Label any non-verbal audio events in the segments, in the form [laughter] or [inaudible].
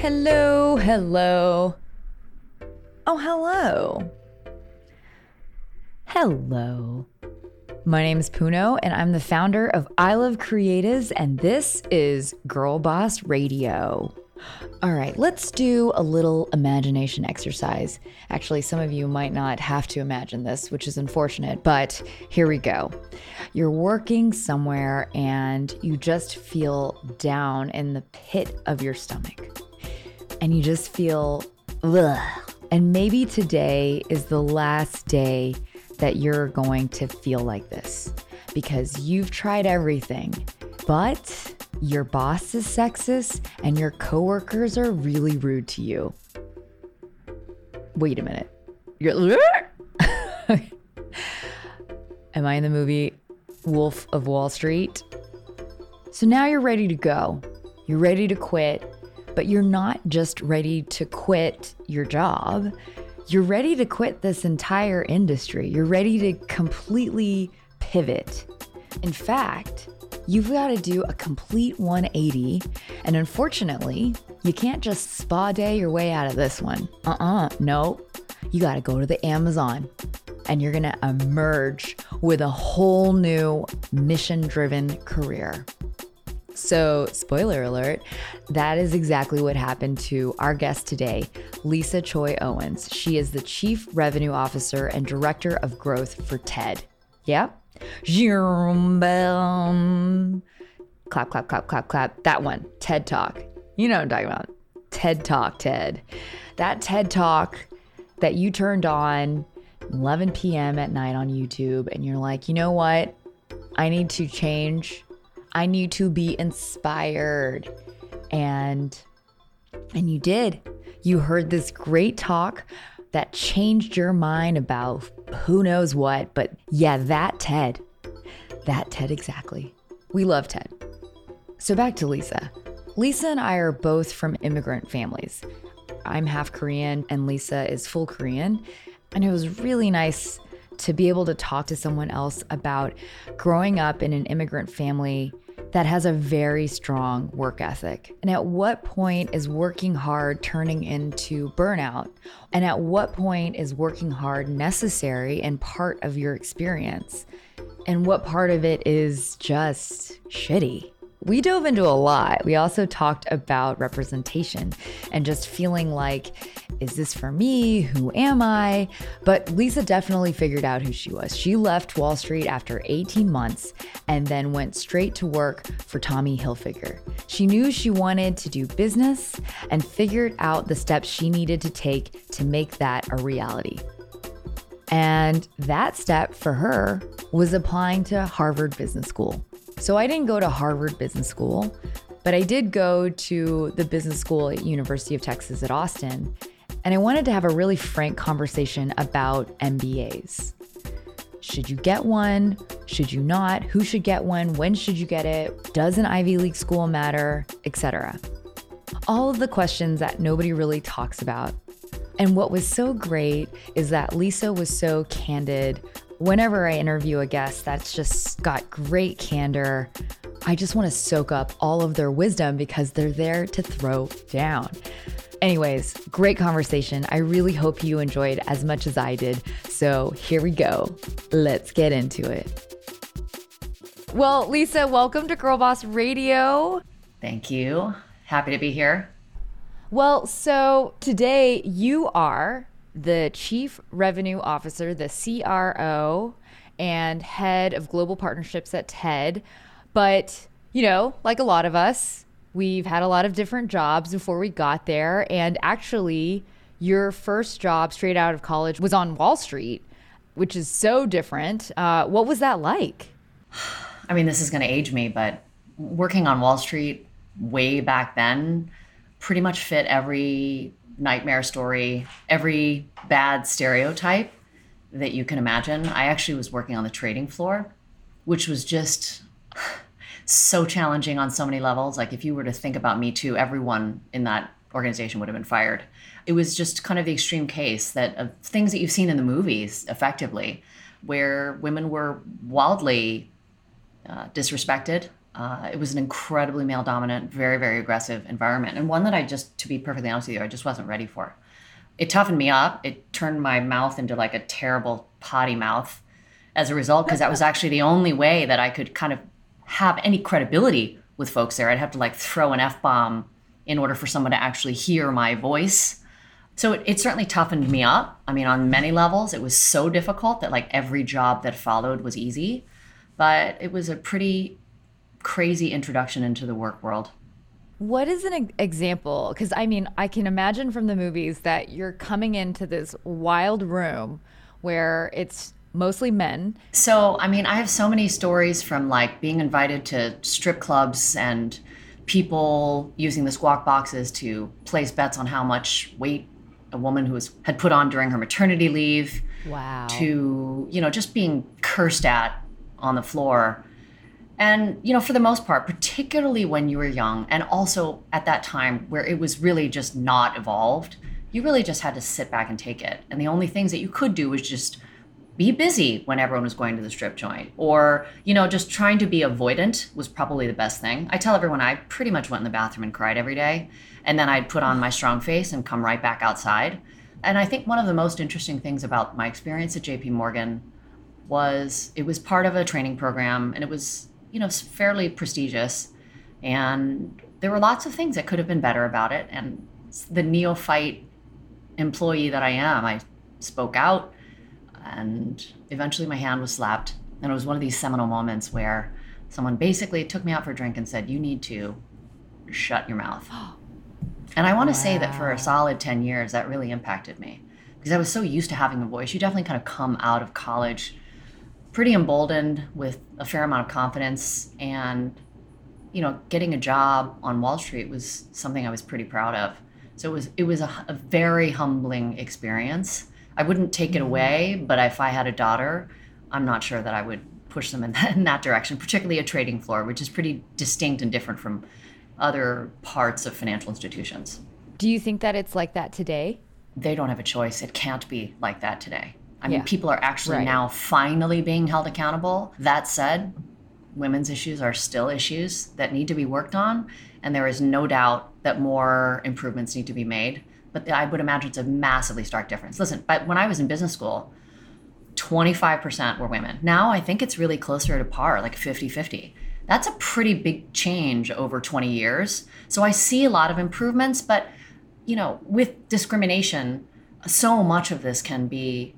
Hello, hello. Oh, hello. Hello. My name is Puno, and I'm the founder of I Love Creatives, and this is Girl Boss Radio. All right, let's do a little imagination exercise. Actually, some of you might not have to imagine this, which is unfortunate, but here we go. You're working somewhere and you just feel down in the pit of your stomach and you just feel ugh. And maybe today is the last day that you're going to feel like this because you've tried everything, but your boss is sexist and your coworkers are really rude to you. Wait a minute. You're [laughs] Am I in the movie Wolf of Wall Street? So now you're ready to go. You're ready to quit but you're not just ready to quit your job. You're ready to quit this entire industry. You're ready to completely pivot. In fact, you've got to do a complete 180. And unfortunately, you can't just spa day your way out of this one. Uh uh no. You got to go to the Amazon and you're going to emerge with a whole new mission driven career. So, spoiler alert, that is exactly what happened to our guest today, Lisa Choi Owens. She is the Chief Revenue Officer and Director of Growth for TED. Yep. Yeah? Clap, clap, clap, clap, clap. That one, TED Talk. You know what I'm talking about. TED Talk, TED. That TED Talk that you turned on 11 p.m. at night on YouTube and you're like, you know what? I need to change I need to be inspired. And and you did. You heard this great talk that changed your mind about who knows what, but yeah, that TED. That TED exactly. We love TED. So back to Lisa. Lisa and I are both from immigrant families. I'm half Korean and Lisa is full Korean. And it was really nice to be able to talk to someone else about growing up in an immigrant family that has a very strong work ethic? And at what point is working hard turning into burnout? And at what point is working hard necessary and part of your experience? And what part of it is just shitty? We dove into a lot. We also talked about representation and just feeling like, is this for me? Who am I? But Lisa definitely figured out who she was. She left Wall Street after 18 months and then went straight to work for Tommy Hilfiger. She knew she wanted to do business and figured out the steps she needed to take to make that a reality. And that step for her was applying to Harvard Business School. So I didn't go to Harvard Business School, but I did go to the business school at University of Texas at Austin, and I wanted to have a really frank conversation about MBAs. Should you get one? Should you not? Who should get one? When should you get it? Does an Ivy League school matter? Etc. All of the questions that nobody really talks about. And what was so great is that Lisa was so candid whenever I interview a guest that's just got great candor, I just want to soak up all of their wisdom because they're there to throw down. Anyways, great conversation. I really hope you enjoyed as much as I did. So here we go. Let's get into it. Well, Lisa, welcome to Girl Boss Radio. Thank you. Happy to be here. Well, so today you are the Chief Revenue Officer, the CRO, and head of global partnerships at TED. But, you know, like a lot of us, we've had a lot of different jobs before we got there. And actually, your first job straight out of college was on Wall Street, which is so different. Uh, what was that like? [sighs] I mean, this is going to age me, but working on Wall Street way back then pretty much fit every nightmare story, every bad stereotype that you can imagine. I actually was working on the trading floor, which was just so challenging on so many levels. Like if you were to think about Me Too, everyone in that organization would have been fired. It was just kind of the extreme case that of things that you've seen in the movies effectively, where women were wildly uh, disrespected Uh, it was an incredibly male dominant, very, very aggressive environment, and one that I just, to be perfectly honest with you, I just wasn't ready for. It toughened me up. It turned my mouth into like a terrible potty mouth as a result, because that was [laughs] actually the only way that I could kind of have any credibility with folks there. I'd have to like throw an F bomb in order for someone to actually hear my voice. So it, it certainly toughened me up. I mean, on many levels, it was so difficult that like every job that followed was easy, but it was a pretty crazy introduction into the work world. What is an example? Because I mean, I can imagine from the movies that you're coming into this wild room where it's mostly men. So, I mean, I have so many stories from like being invited to strip clubs and people using the squawk boxes to place bets on how much weight a woman who was had put on during her maternity leave. Wow. To, you know, just being cursed at on the floor and, you know, for the most part, particularly when you were young, and also at that time where it was really just not evolved, you really just had to sit back and take it. And the only things that you could do was just be busy when everyone was going to the strip joint. Or you know just trying to be avoidant was probably the best thing. I tell everyone i pretty much went in the bathroom and cried every day. And then i'd put on my strong face and come right back outside. And i think one of the most interesting things about my experience at jp morgan was it was part of a training program and it was you know, fairly prestigious. And there were lots of things that could have been better about it. And the neophyte employee that I am, I spoke out and eventually my hand was slapped. And it was one of these seminal moments where someone basically took me out for a drink and said, You need to shut your mouth. [gasps] And I want to wow. say that for a solid 10 years, that really impacted me because I was so used to having a voice. You definitely kind of come out of college pretty emboldened with a fair amount of confidence and you know getting a job on wall street was something i was pretty proud of. So it was it was a, a very humbling experience. I wouldn't take it mm-hmm. away but if i had a daughter i'm not sure that i would push them in [laughs] that, in that direction particularly a trading floor which is pretty distinct and different from other parts of financial institutions. Do you think that it's like that today? They don't have a choice. It can't be like that today I mean, people are actually right. now finally being held accountable. That said, women's issues are still issues that need to be worked on. And there is no doubt that more improvements need to be made. But I would imagine it's a massively stark difference. Listen, but when I was in business school, 25% were women. Now I think it's really closer to par, like 50 50. That's a pretty big change over 20 years. So I see a lot of improvements, but you know, with discrimination, so much of this can be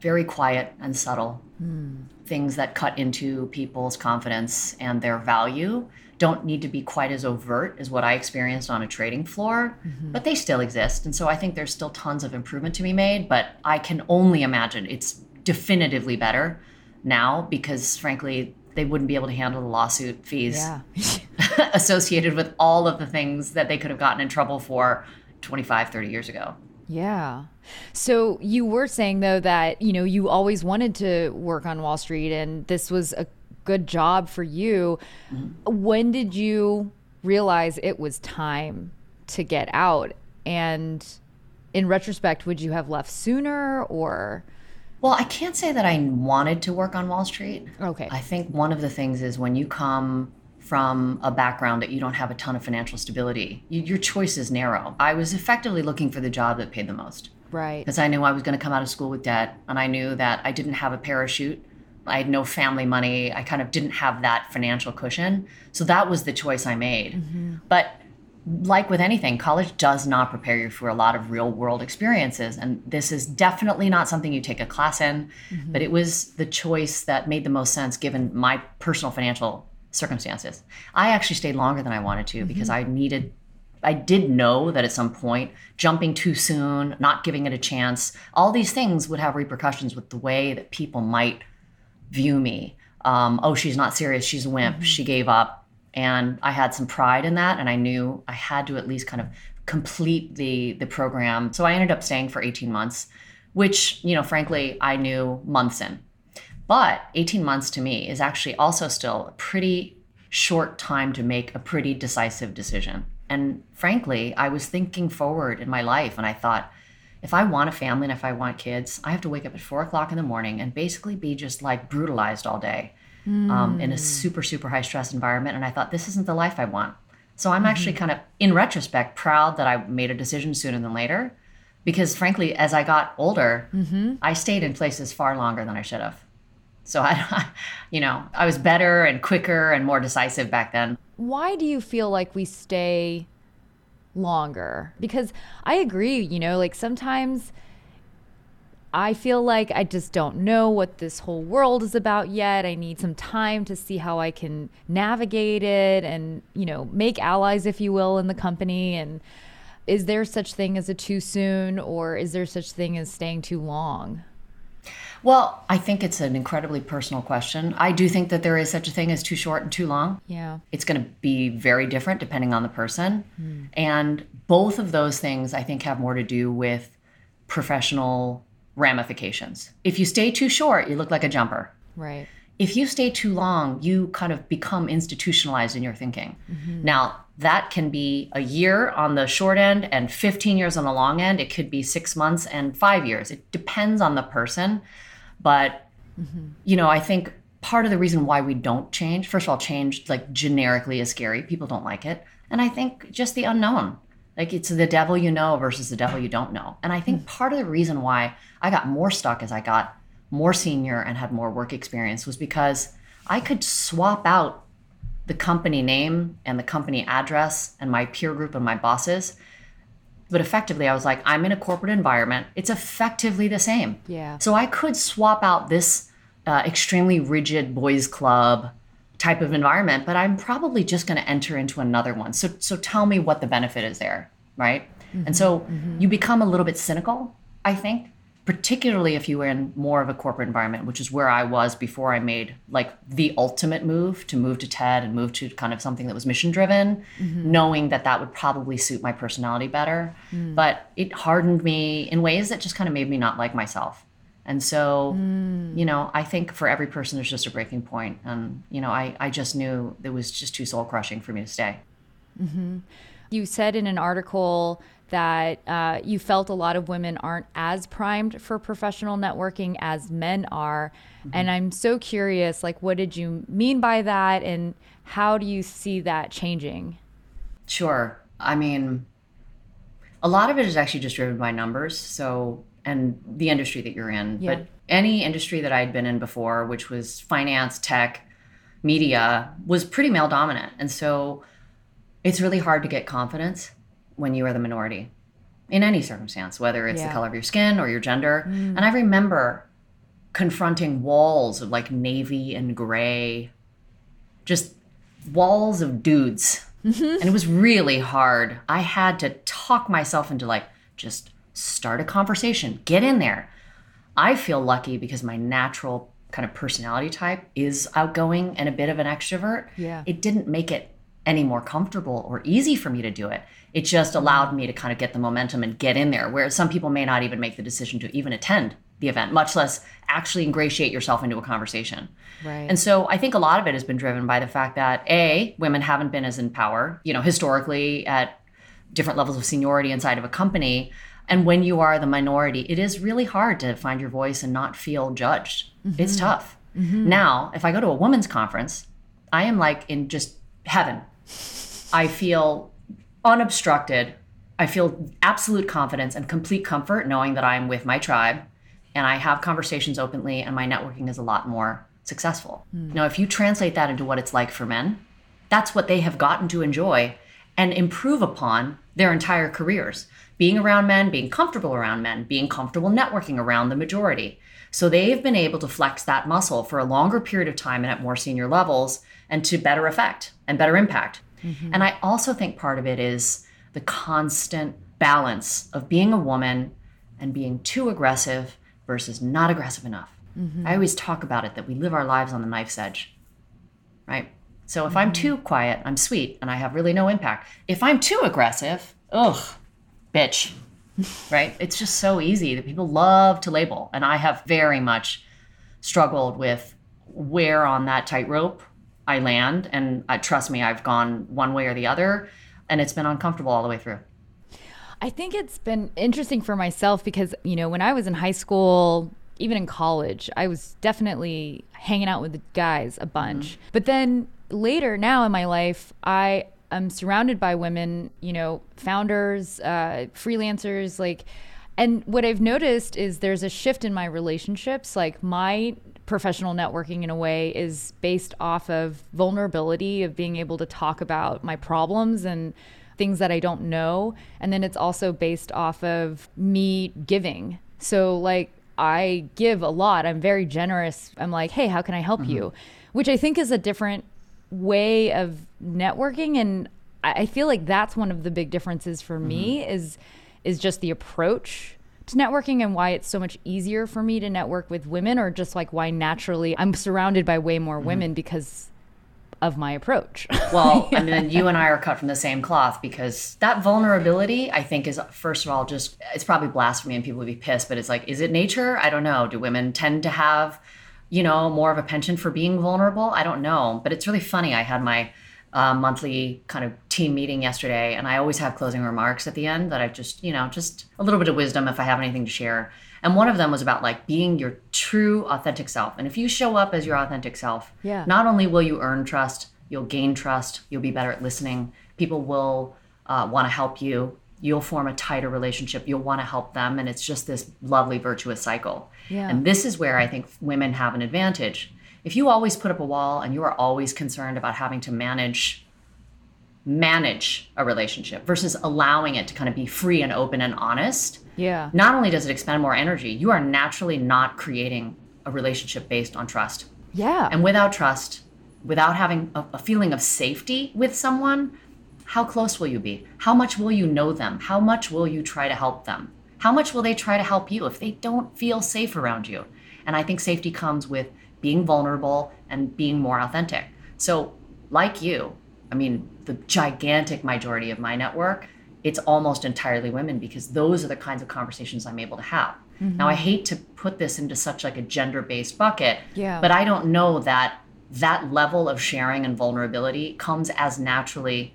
very quiet and subtle. Mm. Things that cut into people's confidence and their value don't need to be quite as overt as what I experienced on a trading floor, mm-hmm. but they still exist. And so I think there's still tons of improvement to be made, but I can only imagine it's definitively better now because frankly, they wouldn't be able to handle the lawsuit fees yeah. [laughs] associated with all of the things that they could have gotten in trouble for 25, 30 years ago. Yeah. So you were saying though that, you know, you always wanted to work on Wall Street and this was a good job for you. Mm-hmm. When did you realize it was time to get out? And in retrospect, would you have left sooner or well, I can't say that I wanted to work on Wall Street. Okay. I think one of the things is when you come from a background that you don't have a ton of financial stability, you, your choice is narrow. I was effectively looking for the job that paid the most. Right. Because I knew I was going to come out of school with debt and I knew that I didn't have a parachute. I had no family money. I kind of didn't have that financial cushion. So that was the choice I made. Mm-hmm. But like with anything, college does not prepare you for a lot of real world experiences. And this is definitely not something you take a class in, mm-hmm. but it was the choice that made the most sense given my personal financial circumstances. I actually stayed longer than I wanted to mm-hmm. because I needed I did know that at some point jumping too soon, not giving it a chance, all these things would have repercussions with the way that people might view me. Um, oh, she's not serious. She's a wimp. Mm-hmm. She gave up. And I had some pride in that. And I knew I had to at least kind of complete the, the program. So I ended up staying for 18 months, which, you know, frankly, I knew months in. But 18 months to me is actually also still a pretty short time to make a pretty decisive decision. And frankly, I was thinking forward in my life and I thought, if I want a family and if I want kids, I have to wake up at four o'clock in the morning and basically be just like brutalized all day. um, in a hmm. super, super high stress environment. And I thought, this isn't the life I want. So I'm mm-hmm. actually kind of, in retrospect, proud that I made a decision sooner than later. Because frankly, as I got older, mm-hmm. I stayed in places far longer than I should have. So I, [laughs] you know, I was better and quicker and more decisive back then. Why do you feel like we stay longer? Because I agree, you know, like sometimes I feel like I just don't know what this whole world is about yet. I need some time to see how I can navigate it and, you know, make allies, if you will, in the company. And is there such thing as a too soon or is there such thing as staying too long? Well, I think it's an incredibly personal question. I do think that there is such a thing as too short and too long. Yeah. It's going to be very different depending on the person. Hmm. And both of those things, I think, have more to do with professional ramifications. If you stay too short, you look like a jumper. Right. If you stay too long, you kind of become institutionalized in your thinking. Mm-hmm. Now, that can be a year on the short end and 15 years on the long end. It could be six months and five years. It depends on the person. But, you know, I think part of the reason why we don't change, first of all, change like generically is scary. People don't like it. And I think just the unknown. Like it's the devil you know versus the devil you don't know. And I think part of the reason why I got more stuck as I got more senior and had more work experience was because I could swap out the company name and the company address and my peer group and my bosses. But effectively, I was like, I'm in a corporate environment. It's effectively the same. Yeah. So I could swap out this uh, extremely rigid boys' club type of environment, but I'm probably just going to enter into another one. So, so tell me what the benefit is there, right? And so you become a little bit cynical, I think, particularly if you were in more of a corporate environment, which is where I was before I made like the ultimate move to move to TED and move to kind of something that was mission driven, mm-hmm. knowing that that would probably suit my personality better. Mm. But it hardened me in ways that just kind of made me not like myself. And so, mm. you know, I think for every person, there's just a breaking point. And, you know, I, I just knew it was just too soul crushing for me to stay. Mm-hmm. You said in an article that uh, you felt a lot of women aren't as primed for professional networking as men are. And I'm so curious, like, what did you mean by that? And how do you see that changing? Sure. I mean, a lot of it is actually just driven by numbers. So, and the industry that you're in. Yeah. But any industry that I'd been in before, which was finance, tech, media, was pretty male dominant. And so it's really hard to get confidence when you are the minority in any circumstance, whether it's Yeah. the color of your skin or your gender. Mm. And I remember confronting walls of like navy and gray, just walls of dudes. Mm-hmm. And it was really hard. I had to talk myself into like, just start a conversation, get in there. I feel lucky because my natural kind of personality type is outgoing and a bit of an extrovert. Yeah. It didn't make it any more comfortable or easy for me to do it. It just mm-hmm. allowed me to kind of get the momentum and get in there, where some people may not even make the decision to even attend the event, much less actually ingratiate yourself into a conversation. Right. And so I think a lot of it has been driven by the fact that A, women haven't been as in power, you know, historically at different levels of seniority inside of a company. And when you are the minority, it is really hard to find your voice and not feel judged. Mm-hmm. It's tough. Mm-hmm. Now, if I go to a women's conference, I am like in just heaven. I feel unobstructed. I feel absolute confidence and complete comfort knowing that I'm with my tribe and I have conversations openly and my networking is a lot more successful. Hmm. Now, if you translate that into what it's like for men, that's what they have gotten to enjoy and improve upon their entire careers. Being around men, being comfortable around men, being comfortable networking around the majority. So they've been able to flex that muscle for a longer period of time and at more senior levels and to better effect and better impact. Mm-hmm. And I also think part of it is the constant balance of being a woman and being too aggressive versus not aggressive enough. Mm-hmm. I always talk about it that we live our lives on the knife's edge, right? So if I'm mm-hmm. too quiet, I'm sweet and I have really no impact. If I'm too aggressive, ugh, bitch, [laughs] right? It's just so easy that people love to label. And I have very much struggled with where on that tightrope I land. And uh, trust me, I've gone one way or the other, and it's been uncomfortable all the way through. I think it's been interesting for myself because, you know, when I was in high school, even in college, I was definitely hanging out with the guys a bunch. But then later now in my life, I am surrounded by women, you know, founders, uh, freelancers, like, and what I've noticed is there's a shift in my relationships. Like my professional networking in a way is based off of vulnerability of being able to talk about my problems and things that I don't know. And then it's also based off of me giving. So, like, I give a lot. I'm very generous. I'm like, hey, how can I help mm-hmm. you? Which I think is a different way of networking. And I feel like that's one of the big differences for me mm-hmm. is is just the approach to networking and why it's so much easier for me to network with women or just like why naturally I'm surrounded by way more women because of my approach. [laughs] Well, I mean, you and I are cut from the same cloth because that vulnerability, I think, is first of all just it's probably blasphemy and people would be pissed, but it's like, is it nature? I don't know. Do women tend to have, you know, more of a penchant for being vulnerable? I don't know. But it's really funny. I had my uh, monthly kind of team meeting yesterday, and I always have closing remarks at the end that I just, you know, just a little bit of wisdom if I have anything to share. And one of them was about like being your true authentic self. And if you show up as your authentic self, Yeah. not only will you earn trust, you'll gain trust, you'll be better at listening, people will uh, want to help you, you'll form a tighter relationship, you'll want to help them. And it's just this lovely virtuous cycle. Yeah. And this is where I think women have an advantage. If you always put up a wall and you are always concerned about having to manage manage a relationship versus allowing it to kind of be free and open and honest, yeah. not only does it expend more energy, you are naturally not creating a relationship based on trust. Yeah. And without trust, without having a, a feeling of safety with someone, how close will you be? How much will you know them? How much will you try to help them? How much will they try to help you if they don't feel safe around you? And I think safety comes with being vulnerable and being more authentic. So, like you, I mean, the gigantic majority of my network, it's almost entirely women because those are the kinds of conversations I'm able to have. Now, I mm-hmm. hate to put this into such like a gender-based bucket, Yeah. but I don't know that that level of sharing and vulnerability comes as naturally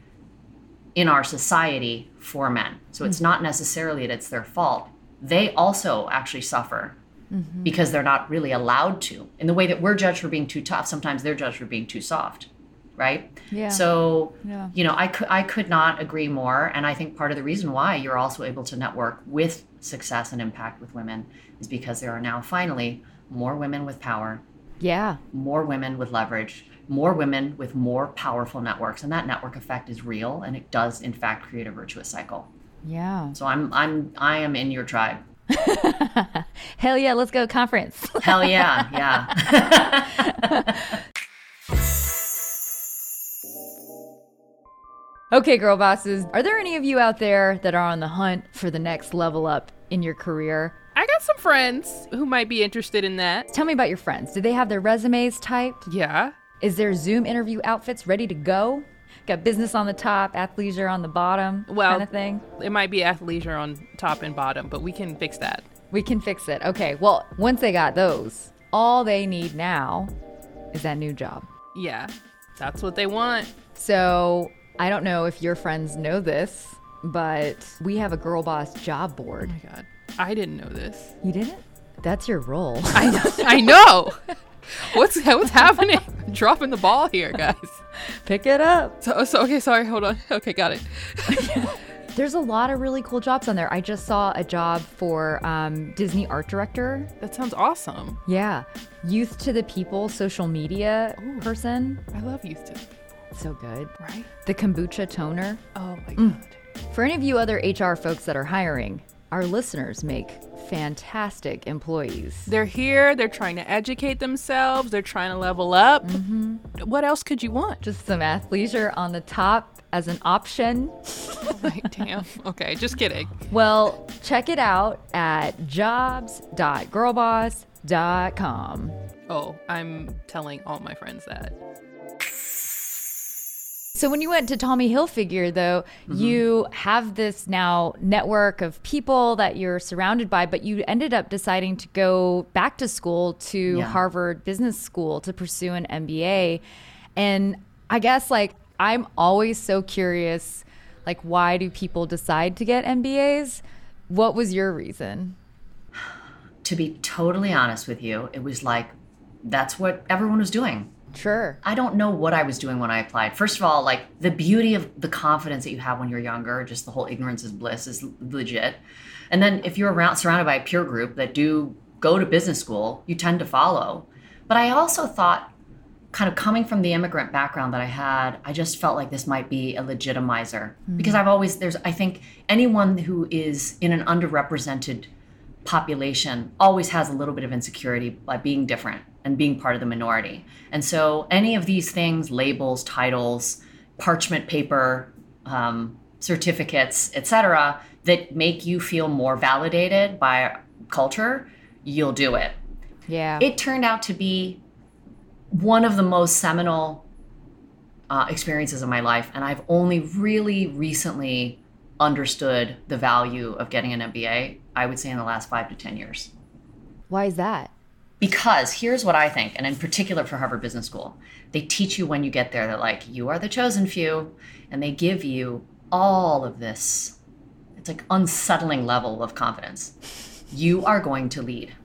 in our society for men. So it's mm-hmm. not necessarily that it's their fault. They also actually suffer mm-hmm. because they're not really allowed to. In the way that we're judged for being too tough, sometimes they're judged for being too soft, right? Yeah. So, Yeah. you know, I could I could not agree more and I think part of the reason why you're also able to network with success and impact with women is because there are now finally more women with power yeah. more women with leverage, more women with more powerful networks, and that network effect is real, and it does in fact create a virtuous cycle. Yeah. So I'm I'm I am in your tribe. [laughs] Hell yeah, let's go conference. Hell yeah, yeah. [laughs] [laughs] okay, girl bosses, are there any of you out there that are on the hunt for the next level up in your career? I got some friends who might be interested in that. Tell me about your friends. Do they have their resumes typed? Yeah. Is their Zoom interview outfits ready to go? Got business on the top, athleisure on the bottom, Well- kind of thing. It might be athleisure on top and bottom, but we can fix that. We can fix it. Okay, well, once they got those, all they need now is that new job. Yeah. That's what they want. So I don't know if your friends know this, but we have a girl boss job board. Oh my god. I didn't know this. You didn't? That's your role. [laughs] I know. I know. What's what's happening? [laughs] Dropping the ball here, guys. Pick it up. So, so okay, sorry, hold on. Okay, got it. [laughs] There's a lot of really cool jobs on there. I just saw a job for um, Disney art director. That sounds awesome. Yeah. Youth to the people social media person. I love youth too. So good. Right? The kombucha toner. Oh my mm. god. For any of you other HR folks that are hiring, our listeners make fantastic employees. They're here, they're trying to educate themselves, they're trying to level up. Mm-hmm. What else could you want? Just some athleisure on the top as an option. [laughs] Oh like, damn. Okay, just kidding. Well, check it out at jobs.girlboss.com. Oh, I'm telling all my friends that. So when you went to Tommy Hilfiger, though, mm-hmm. you have this now network of people that you're surrounded by, but you ended up deciding to go back to school to Yeah. Harvard Business School to pursue an MBA. And I guess like I'm always so curious, like why do people decide to get MBAs? What was your reason? [sighs] to be totally honest with you, it was like that's what everyone was doing. Sure. I don't know what I was doing when I applied. First of all, like the beauty of the confidence that you have when you're younger, just the whole ignorance is bliss is legit. And then if you're around surrounded by a peer group that do go to business school, you tend to follow. But I also thought kind of coming from the immigrant background that I had, I just felt like this might be a legitimizer hmm. because I've always there's I think anyone who is in an underrepresented population always has a little bit of insecurity by being different and being part of the minority. And so any of these things, labels, titles, parchment paper, um, certificates, etc., that make you feel more validated by culture, you'll do it. Yeah. It turned out to be one of the most seminal uh, experiences of my life, and I've only really recently understood the value of getting an MBA. I would say in the last five to ten years. Why is that? Because here's what I think, and in particular for Harvard Business School, they teach you when you get there that like you are the chosen few, and they give you all of this. It's like unsettling level of confidence. You are going to lead.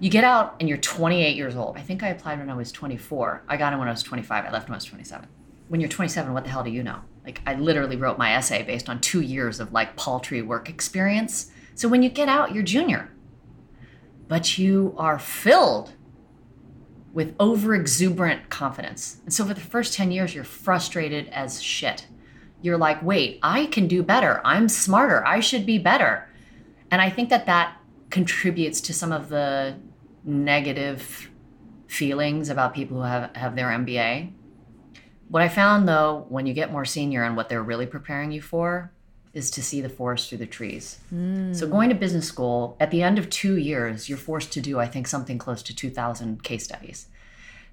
You get out and you're 28 years old. I think I applied when I was 24. I got in when I was 25. I left when I was 27. When you're 27, what the hell do you know? Like I literally wrote my essay based on two years of like paltry work experience. So when you get out, you're junior but you are filled with over exuberant confidence. And so for the first 10 years, you're frustrated as shit. You're like, wait, I can do better. I'm smarter. I should be better. And I think that that contributes to some of the negative feelings about people who have, have their MBA. What I found though, when you get more senior and what they're really preparing you for, is to see the forest through the trees. So hmm. going to business school, at the end of two years, you're forced to do, I think, something close to 2,000 case studies.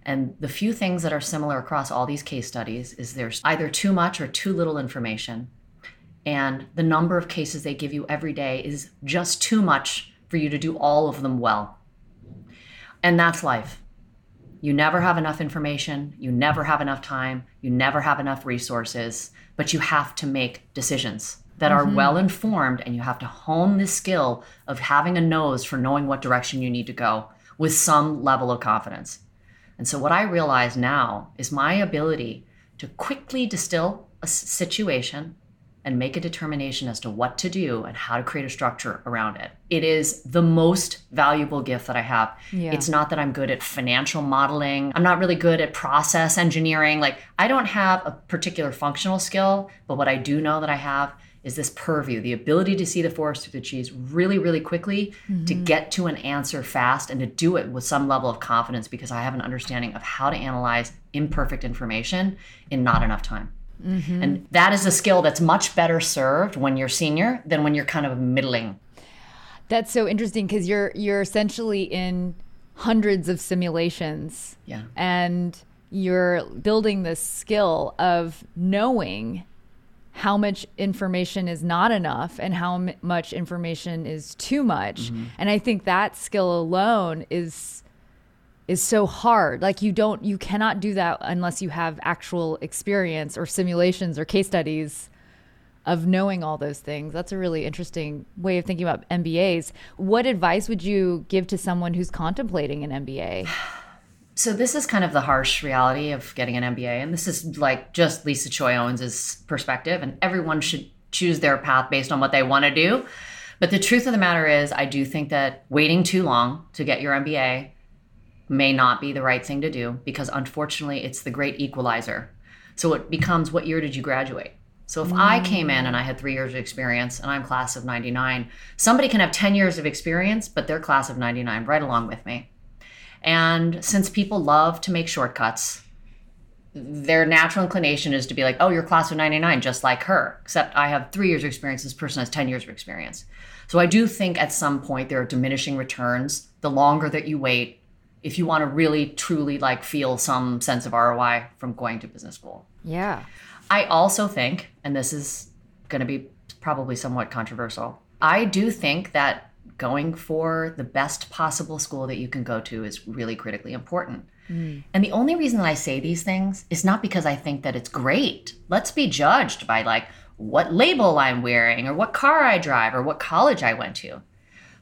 And the few things that are similar across all these case studies is there's either too much or too little information. And the number of cases they give you every day is just too much for you to do all of them well. And that's life. You never have enough information, you never have enough time, you never have enough resources, but you have to make decisions that are mm-hmm. well informed and you have to hone the skill of having a nose for knowing what direction you need to go with some level of confidence. And so what I realize now is my ability to quickly distill a situation and make a determination as to what to do and how to create a structure around it. It is the most valuable gift that I have. Yeah. It's not that I'm good at financial modeling. I'm not really good at process engineering. Like I don't have a particular functional skill, but what I do know that I have is this purview, the ability to see the forest through the trees really, really quickly, to mm-hmm. get to an answer fast and to do it with some level of confidence because I have an understanding of how to analyze imperfect information in not enough time. Mm-hmm. And that is a skill that's much better served when you're senior than when you're kind of middling. That's so interesting because you're you're essentially in hundreds of simulations. Yeah. And you're building this skill of knowing how much information is not enough and how m- much information is too much. Mm-hmm. And I think that skill alone is is so hard. Like you don't you cannot do that unless you have actual experience or simulations or case studies of knowing all those things. That's a really interesting way of thinking about MBAs. What advice would you give to someone who's contemplating an MBA? [sighs] [sighs] [sighs] So this is kind of the harsh reality of getting an MBA, and this is like just Lisa Choi Owens' perspective, and everyone should choose their path based on what they want to do. But the truth of the matter is, I do think that waiting too long to get your MBA may not be the right thing to do because unfortunately, it's the great equalizer. So it becomes what year did you graduate? So if I came in and I had three years of experience and I'm class of 99, somebody can have 10 years of experience, but they're class of 99 right along with me. And since people love to make shortcuts, their natural inclination is to be like, oh, you're class of 99, just like her, except I have three years of experience. This person has 10 years of experience. So I do think at some point there are diminishing returns. The longer that you wait, if you want to really truly like feel some sense of ROI from going to business school. Yeah. I also think, and this is going to be probably somewhat controversial, I do think that going for the best possible school that you can go to is really critically important. And the only reason that I say these things is not because I think that it's great. Let's be judged by like what label I'm wearing or what car I drive or what college I went to.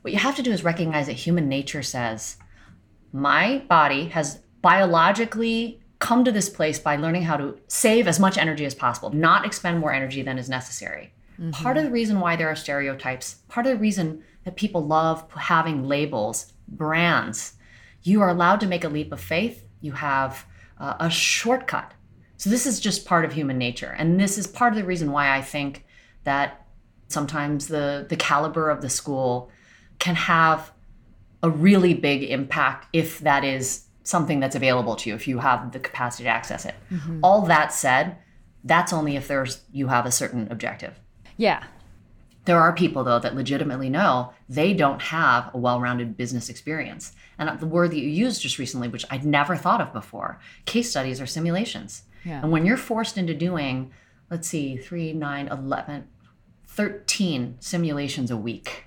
What you have to do is recognize that human nature says, my body has biologically come to this place by learning how to save as much energy as possible, not expend more energy than is necessary. Mm-hmm. Part of the reason why there are stereotypes, part of the reason that people love having labels, brands, you are allowed to make a leap of faith. You have uh, a shortcut. So, this is just part of human nature. And this is part of the reason why I think that sometimes the, the caliber of the school can have a really big impact if that is something that's available to you if you have the capacity to access it. Mm-hmm. All that said, that's only if there's you have a certain objective. Yeah. There are people though that legitimately know they don't have a well-rounded business experience. And the word that you used just recently, which I'd never thought of before, case studies or simulations. Yeah. And when you're forced into doing, let's see, 3, 9, 11, 13 simulations a week.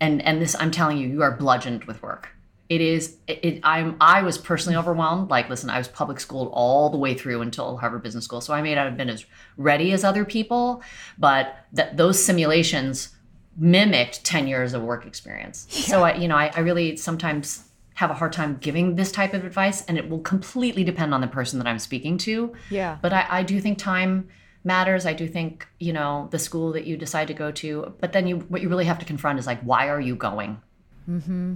And and this I'm telling you, you are bludgeoned with work it is it, i'm i was personally overwhelmed. Like listen i was public schooled all the way through until harvard business school. So i may not have been as ready as other people but that those simulations mimicked 10 years of work experience. Yeah. so i you know I, I really sometimes have a hard time giving this type of advice and it will completely depend on the person that i'm speaking to. Yeah. But i, I do think time matters. I do think you know the school that you decide to go to but then you what you really have to confront is like why are you going? Mm-hmm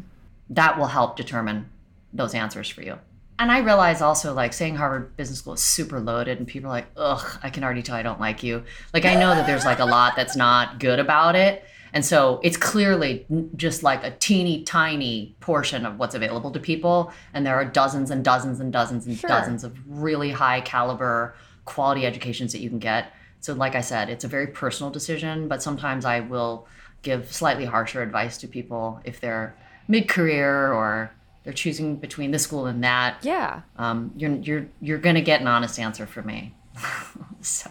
that will help determine those answers for you. And I realize also, like, saying Harvard Business School is super loaded, and people are like, ugh, I can already tell I don't like you. Like, I know that there's like a lot that's not good about it. And so it's clearly just like a teeny tiny portion of what's available to people. And there are dozens and dozens and dozens and sure. dozens of really high caliber quality educations that you can get. So, like I said, it's a very personal decision, but sometimes I will give slightly harsher advice to people if they're mid-career or they're choosing between this school and that yeah. um, you're you're you're gonna get an honest answer from me. [laughs] So.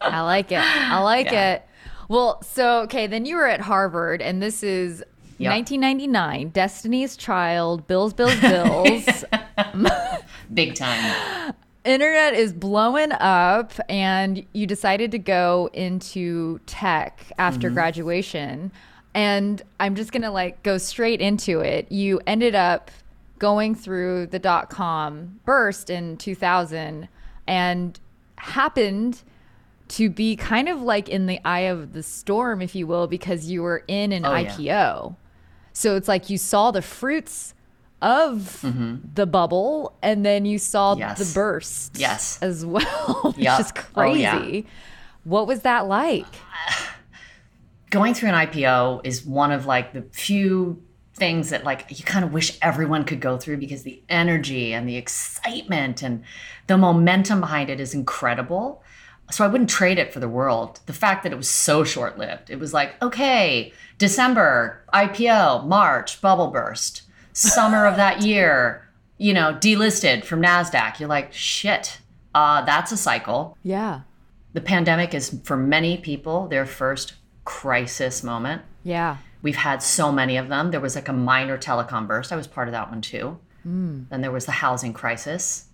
I like it. I like yeah. it. Well so okay then you were at harvard and this is yep. 1999 destiny's child bills bills bills. [laughs] Big time. Internet is blowing up and you decided to go into tech after mm-hmm. graduation and I'm just going to like go straight into it. You ended up going through the dot com burst in 2000 and happened to be kind of like in the eye of the storm, if you will, because you were in an oh, IPO. Yeah. So it's like you saw the fruits of mm-hmm. the bubble and then you saw yes. the burst yes. as well, [laughs] which yep. is crazy. Oh, yeah. What was that like? Going through an IPO is one of like the few things that like you kind of wish everyone could go through because the energy and the excitement and the momentum behind it is incredible. So I wouldn't trade it for the world. The fact that it was so short-lived. It was like, okay, December, IPO, March, bubble burst. Summer of that year, you know, delisted from Nasdaq. You're like, shit. Uh, that's a cycle. Yeah. The pandemic is for many people their first crisis moment. Yeah. We've had so many of them. There was like a minor telecom burst. I was part of that one too. Mm. Then there was the housing crisis.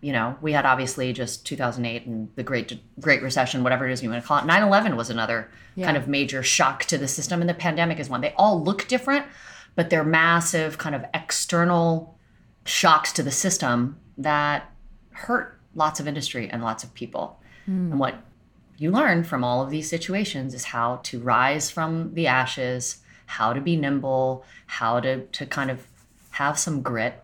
You know, we had obviously just 2008 and the Great Great Recession, whatever it is you want to call it. 9/11 was another yeah. kind of major shock to the system, and the pandemic is one. They all look different, but they're massive kind of external shocks to the system that hurt lots of industry and lots of people. Mm. And what you learn from all of these situations is how to rise from the ashes, how to be nimble, how to, to kind of have some grit.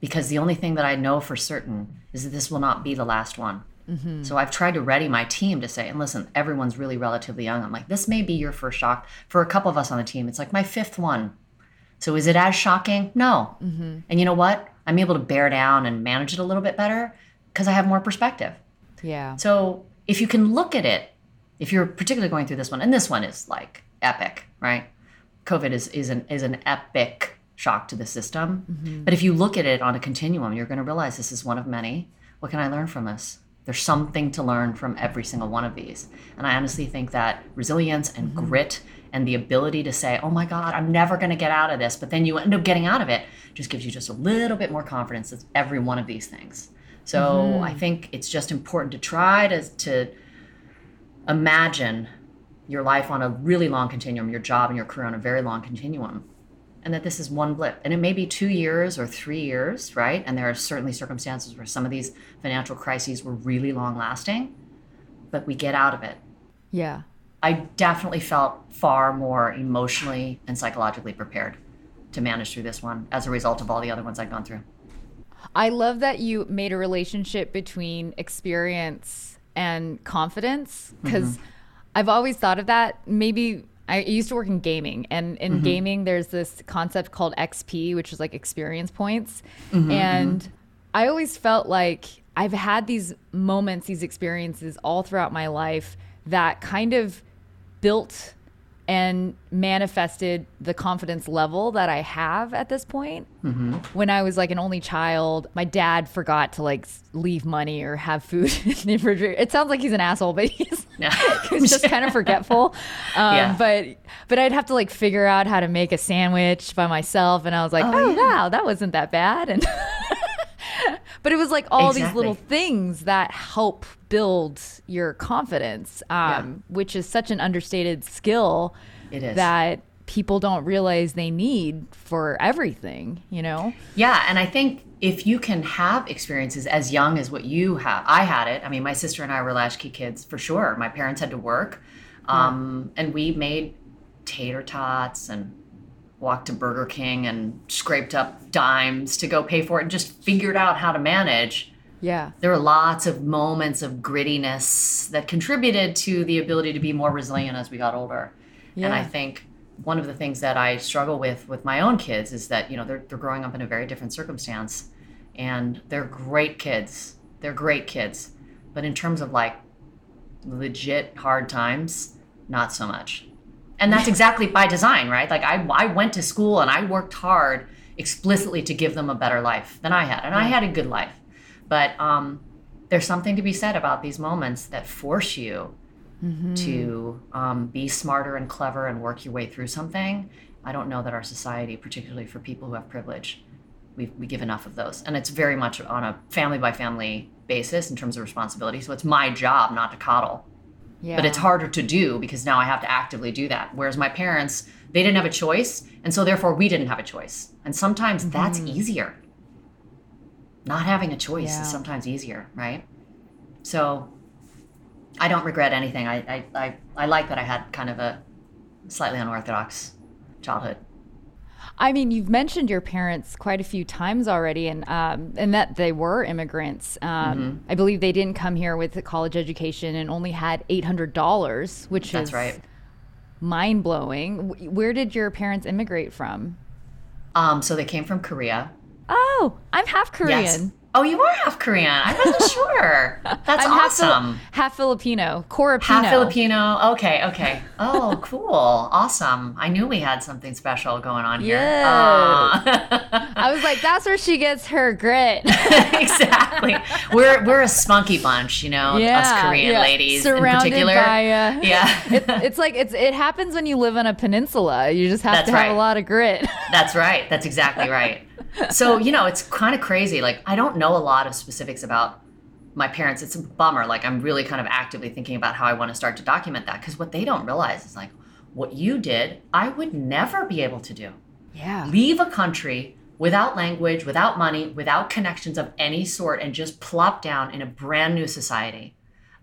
Because the only thing that I know for certain is that this will not be the last one. Mm-hmm. So I've tried to ready my team to say, and listen, everyone's really relatively young. I'm like, this may be your first shock. For a couple of us on the team, it's like my fifth one. So is it as shocking? No. Mm-hmm. And you know what? I'm able to bear down and manage it a little bit better because I have more perspective. Yeah. So if you can look at it, if you're particularly going through this one, and this one is like epic, right? COVID is is an is an epic shock to the system. Mm-hmm. But if you look at it on a continuum, you're going to realize this is one of many. What can I learn from this? There's something to learn from every single one of these. And I honestly think that resilience and mm-hmm. grit and the ability to say, oh my God, I'm never going to get out of this, but then you end up getting out of it just gives you just a little bit more confidence in every one of these things. So mm-hmm. I think it's just important to try to, to imagine your life on a really long continuum, your job and your career on a very long continuum. and that this is one blip. And it may be two years or three years, right? And there are certainly circumstances where some of these financial crises were really long lasting, but we get out of it. Yeah. I definitely felt far more emotionally and psychologically prepared to manage through this one as a result of all the other ones I'd gone through. I love that you made a relationship between experience and confidence because mm-hmm. I've always thought of that. Maybe I used to work in gaming, and in mm-hmm. gaming, there's this concept called XP, which is like experience points. Mm-hmm, and mm-hmm. I always felt like I've had these moments, these experiences all throughout my life that kind of built and manifested the confidence level that I have at this point. Mm-hmm. When I was like an only child, my dad forgot to like leave money or have food [laughs] in the refrigerator. It sounds like he's an asshole, but he's, [laughs] he's just kind of forgetful. [laughs] Um, yeah. But but I'd have to like figure out how to make a sandwich by myself, and I was like, oh, oh yeah. wow, that wasn't that bad, and. [laughs] but it was like all exactly. these little things that help build your confidence, um, yeah. which is such an understated skill it is. that people don't realize they need for everything, you know? Yeah. And I think if you can have experiences as young as what you have, I had it. I mean, my sister and I were latchkey kids for sure. My parents had to work. Um, yeah. And we made tater tots and walked to Burger King and scraped up dimes to go pay for it and just figured out how to manage. Yeah. There were lots of moments of grittiness that contributed to the ability to be more resilient as we got older. Yeah. And I think one of the things that I struggle with with my own kids is that, you know, they're, they're growing up in a very different circumstance and they're great kids. They're great kids. But in terms of like legit hard times, not so much and that's exactly by design right? Like I, I went to school and i worked hard explicitly to give them a better life than i had. And i had a good life. But um, there's something to be said about these moments that force you mm-hmm. to um, be smarter and clever and work your way through something. I don't know that our society particularly for people who have privilege we, we give enough of those. And it's very much on a family by family basis in terms of responsibility. So it's my job not to coddle yeah. But it's harder to do because now I have to actively do that. Whereas my parents, they didn't have a choice. And so therefore we didn't have a choice. And sometimes mm-hmm. that's easier. Not having a choice yeah. is sometimes easier, right? So I don't regret anything. I, I, I, I like that I had kind of a slightly unorthodox childhood. I mean, you've mentioned your parents quite a few times already, and um, and that they were immigrants. Um, mm-hmm. I believe they didn't come here with a college education and only had eight hundred dollars, which That's is right. mind blowing. Where did your parents immigrate from? Um, so they came from Korea. Oh, I'm half Korean. Yes. Oh, you are half Korean. I wasn't [laughs] sure. That's I'm awesome. Half, half Filipino, Corapino. Half Filipino. Okay, okay. Oh, [laughs] cool. awesome. I knew we had something special going on here. Yeah. Uh. I was like, that's where she gets her grit. [laughs] exactly. We're we're a spunky bunch, you know, yeah, us Korean yeah. ladies Surrounded in particular. By, uh, yeah. it, it's like it's it happens when you live on a peninsula. You just have that's to right. have a lot of grit. That's right. That's exactly right so you know it's kind of crazy like i don't know a lot of specifics about my parents. It's a bummer like i'm really kind of actively thinking about how i want to start to document that because what they don't realize is like what you did i would never be able to do. Yeah. Leave a country without language without money without connections of any sort and just plop down in a brand new society.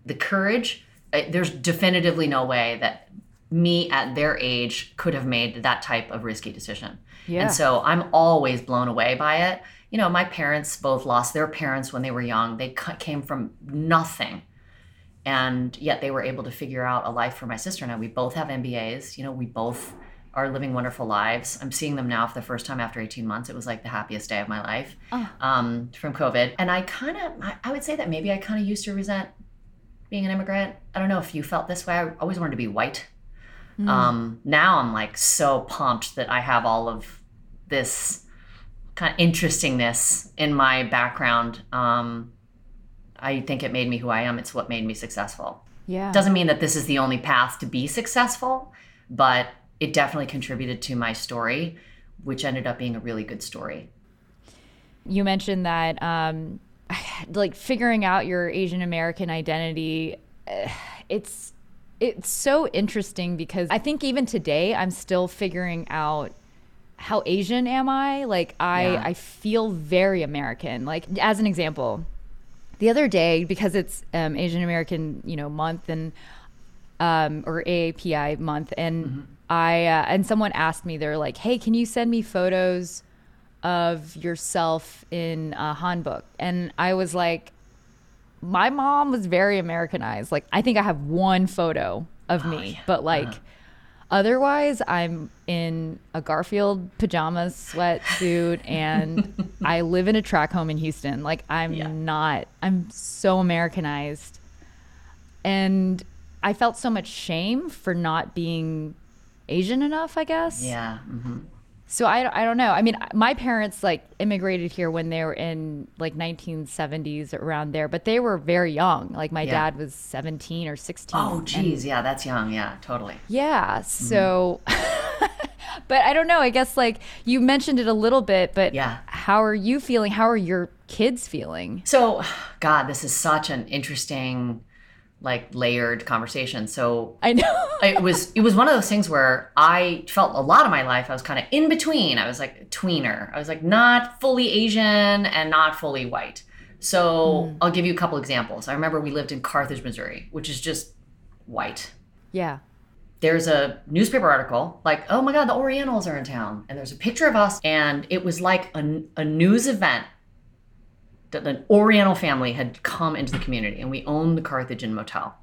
The courage uh, there's definitively no way that me at their age could have made that type of risky decision yeah. And so I'm always blown away by it. You know, my parents both lost their parents when they were young. They came from nothing. And yet they were able to figure out a life for my sister and I. We both have MBAs. You know, we both are living wonderful lives. I'm seeing them now for the first time after 18 months. It was like the happiest day of my life oh. um, from COVID. And I kind of, I, I would say that maybe I kind of used to resent being an immigrant. I don't know if you felt this way. I always wanted to be white. Mm. Um, now I'm like so pumped that I have all of this kind of interestingness in my background. Um, I think it made me who I am. It's what made me successful. Yeah. Doesn't mean that this is the only path to be successful, but it definitely contributed to my story, which ended up being a really good story. You mentioned that, um, [sighs] like figuring out your Asian American identity, [sighs] it's it's so interesting because I think even today I'm still figuring out how Asian am I? Like I Yeah. I feel very American. Like as an example, the other day because it's um, Asian American you know month and um, or AAPI month, and I uh, and someone asked me they're like, hey, can you send me photos of yourself in a hanbok? And I was like, my mom was very Americanized. Like I think I have one photo of me, but like. Otherwise, I'm in a Garfield pajamas sweatsuit [laughs] and I live in a track home in Houston. Like, I'm Yeah. not, I'm so Americanized. And I felt so much shame for not being Asian enough, I guess. Yeah. hmm So I, I don't know. I mean, my parents like immigrated here when they were in like 1970s around there, but they were very young. Like my Yeah. dad was 17 or 16. Oh, and- geez. Yeah, that's young. Yeah, totally. yeah. Mm-hmm. So, [laughs] but I don't know. I guess like you mentioned it a little bit, but Yeah. how are you feeling? How are your kids feeling? So, God, this is such an interesting, like, layered conversation. So, I know. [laughs] it was it was one of those things where I felt a lot of my life I was kind of in between. I was like a tweener. I was like not fully Asian and not fully white. So mm. I'll give you a couple examples. I remember we lived in Carthage, Missouri, which is just white. yeah. There's a newspaper article like, "Oh my God, the Orientals are in town," and there's a picture of us, and it was like a, a news event an Oriental family had come into the community, and we owned the Carthage Inn Motel.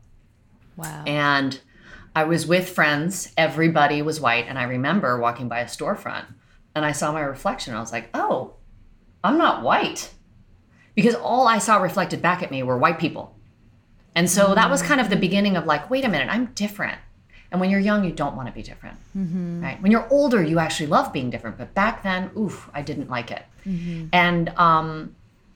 Wow. And I was with friends. Everybody was white. And I remember walking by a storefront and I saw my reflection. I was like, oh, I'm not white. Because all I saw reflected back at me were white people. And so that was mm-hmm. kind of the beginning of like, wait a minute, I'm different. And when you're young, you don't want to be different. Mm-hmm. Right? When you're older, you actually love being different. But back then, oof, I didn't like it. Mm-hmm. And um,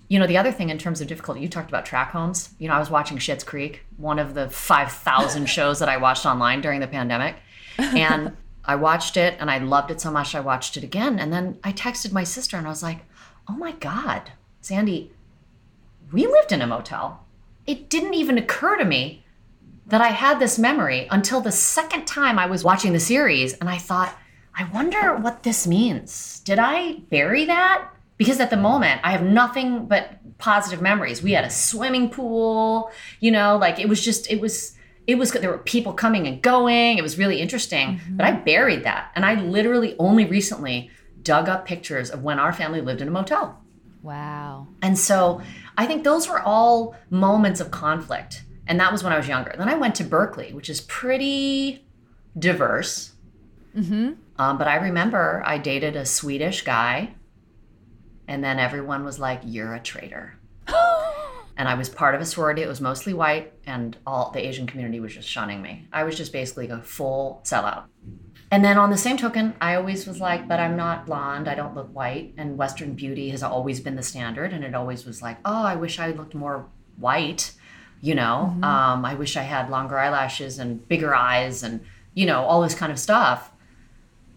you know, the other thing in terms of difficulty, you talked about track homes. You know, I was watching Schitt's Creek, one of the 5,000 [laughs] shows that I watched online during the pandemic. And [laughs] I watched it and I loved it so much, I watched it again. And then I texted my sister and I was like, oh my God, Sandy, we lived in a motel. It didn't even occur to me that I had this memory until the second time I was watching the series. And I thought, I wonder what this means. Did I bury that? Because at the moment, I have nothing but positive memories. We had a swimming pool, you know, like it was just, it was, it was, there were people coming and going. It was really interesting. But I buried that. And I literally only recently dug up pictures of when our family lived in a motel. wow. And so I think those were all moments of conflict. And that was when I was younger. Then I went to Berkeley, which is pretty diverse. Um, but I remember I dated a Swedish guy, and then everyone was like, You're a traitor. [gasps] and I was part of a sorority. It was mostly white, and all the Asian community was just shunning me. I was just basically a full sellout. And then on the same token, I always was like, but I'm not blonde. I don't look white. And Western beauty has always been the standard. And it always was like, oh, I wish I looked more white. You know, um, I wish I had longer eyelashes and bigger eyes and, you know, all this kind of stuff.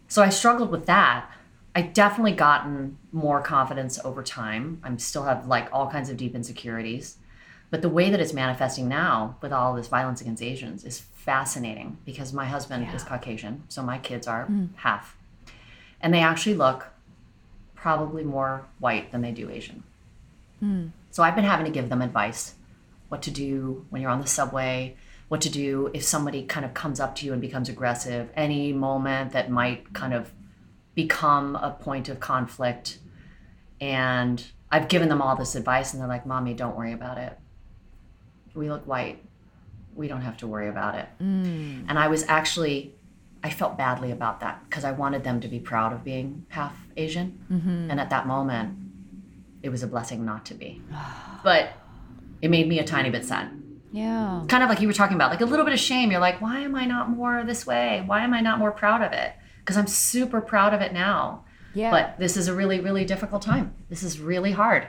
So I struggled with that. I definitely gotten more confidence over time. I'm still have like all kinds of deep insecurities. But the way that it's manifesting now with all this violence against Asians is fascinating because my husband is Caucasian, so my kids are mm. half. And they actually look probably more white than they do Asian. Mm. So I've been having to give them advice what to do when you're on the subway, what to do if somebody kind of comes up to you and becomes aggressive, any moment that might kind of become a point of conflict. And I've given them all this advice, and they're like, Mommy, don't worry about it. We look white. We don't have to worry about it. Mm. And I was actually, I felt badly about that because I wanted them to be proud of being half Asian. Mm-hmm. And at that moment, it was a blessing not to be. [sighs] But it made me a tiny bit sad. Yeah. Kind of like you were talking about, like a little bit of shame. You're like, why am I not more this way? Why am I not more proud of it? Because I'm super proud of it now. Yeah. But this is a really, really difficult time. This is really hard.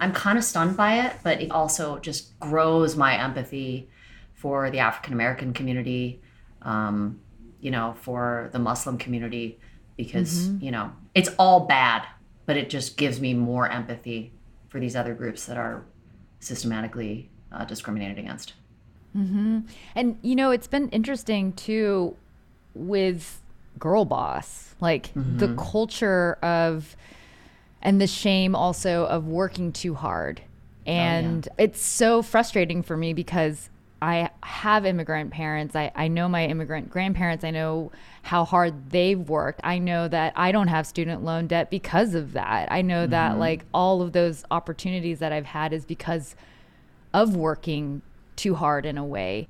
I'm kind of stunned by it, but it also just grows my empathy for the African American community, um, you know, for the Muslim community, because, you know, it's all bad, but it just gives me more empathy for these other groups that are systematically uh, discriminated against. And you know, it's been interesting too with girl boss. Like the mm-hmm. culture of and the shame also of working too hard. Oh, and it's so frustrating for me because I have immigrant parents. I, I know my immigrant grandparents. I know how hard they've worked. I know that I don't have student loan debt because of that. I know that mm-hmm. like all of those opportunities that I've had is because of working too hard in a way.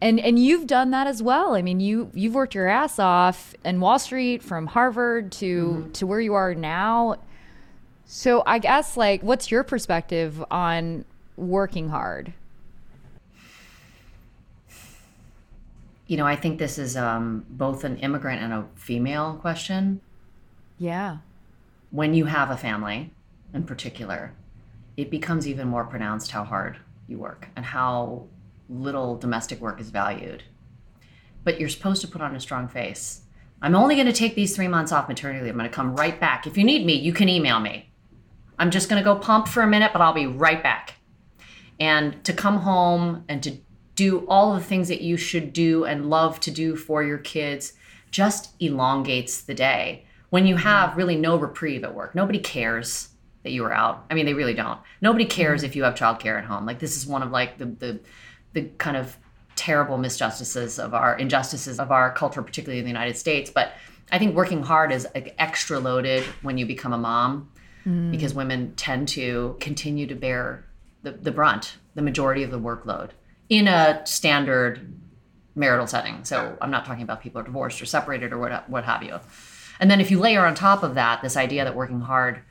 And and you've done that as well. I mean, you you've worked your ass off in Wall Street from Harvard to to where you are now. So I guess like what's your perspective on working hard? You know, I think this is um, both an immigrant and a female question. Yeah. When you have a family, in particular, it becomes even more pronounced how hard you work and how little domestic work is valued. But you're supposed to put on a strong face. I'm only going to take these three months off maternity leave. I'm going to come right back. If you need me, you can email me. I'm just going to go pump for a minute, but I'll be right back. And to come home and to do all the things that you should do and love to do for your kids just elongates the day. When you mm-hmm. have really no reprieve at work, nobody cares that you were out. I mean, they really don't. Nobody cares if you have childcare at home. Like this is one of like the the the kind of terrible misjustices of our injustices of our culture, particularly in the United States. But I think working hard is like, extra loaded when you become a mom mm. because women tend to continue to bear the, the brunt, the majority of the workload in a standard marital setting. So I'm not talking about people are divorced or separated or what, what have you. And then if you layer on top of that this idea that working hard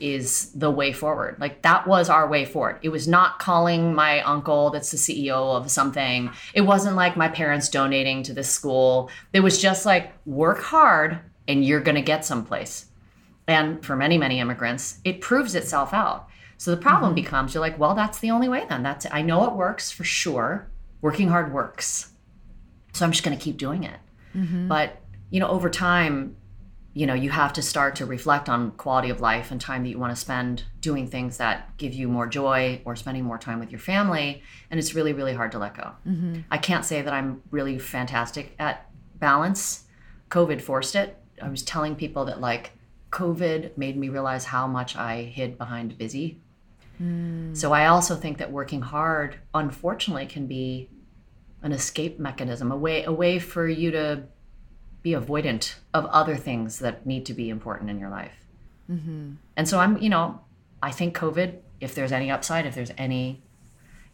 is the way forward. Like that was our way forward. It was not calling my uncle that's the CEO of something. It wasn't like my parents donating to this school. It was just like work hard and you're going to get someplace. And for many, many immigrants, it proves itself out. So the problem mm-hmm. becomes you're like, well, that's the only way then. That's I know it works for sure. Working hard works. So I'm just going to keep doing it. Mm-hmm. But, you know, over time, you know, you have to start to reflect on quality of life and time that you want to spend doing things that give you more joy or spending more time with your family. And it's really, really hard to let go. Mm-hmm. I can't say that I'm really fantastic at balance. COVID forced it. I was telling people that, like, COVID made me realize how much I hid behind busy. Mm. So I also think that working hard, unfortunately, can be an escape mechanism, a way, a way for you to be avoidant of other things that need to be important in your life. Mm-hmm. And so I'm, you know, I think COVID, if there's any upside, if there's any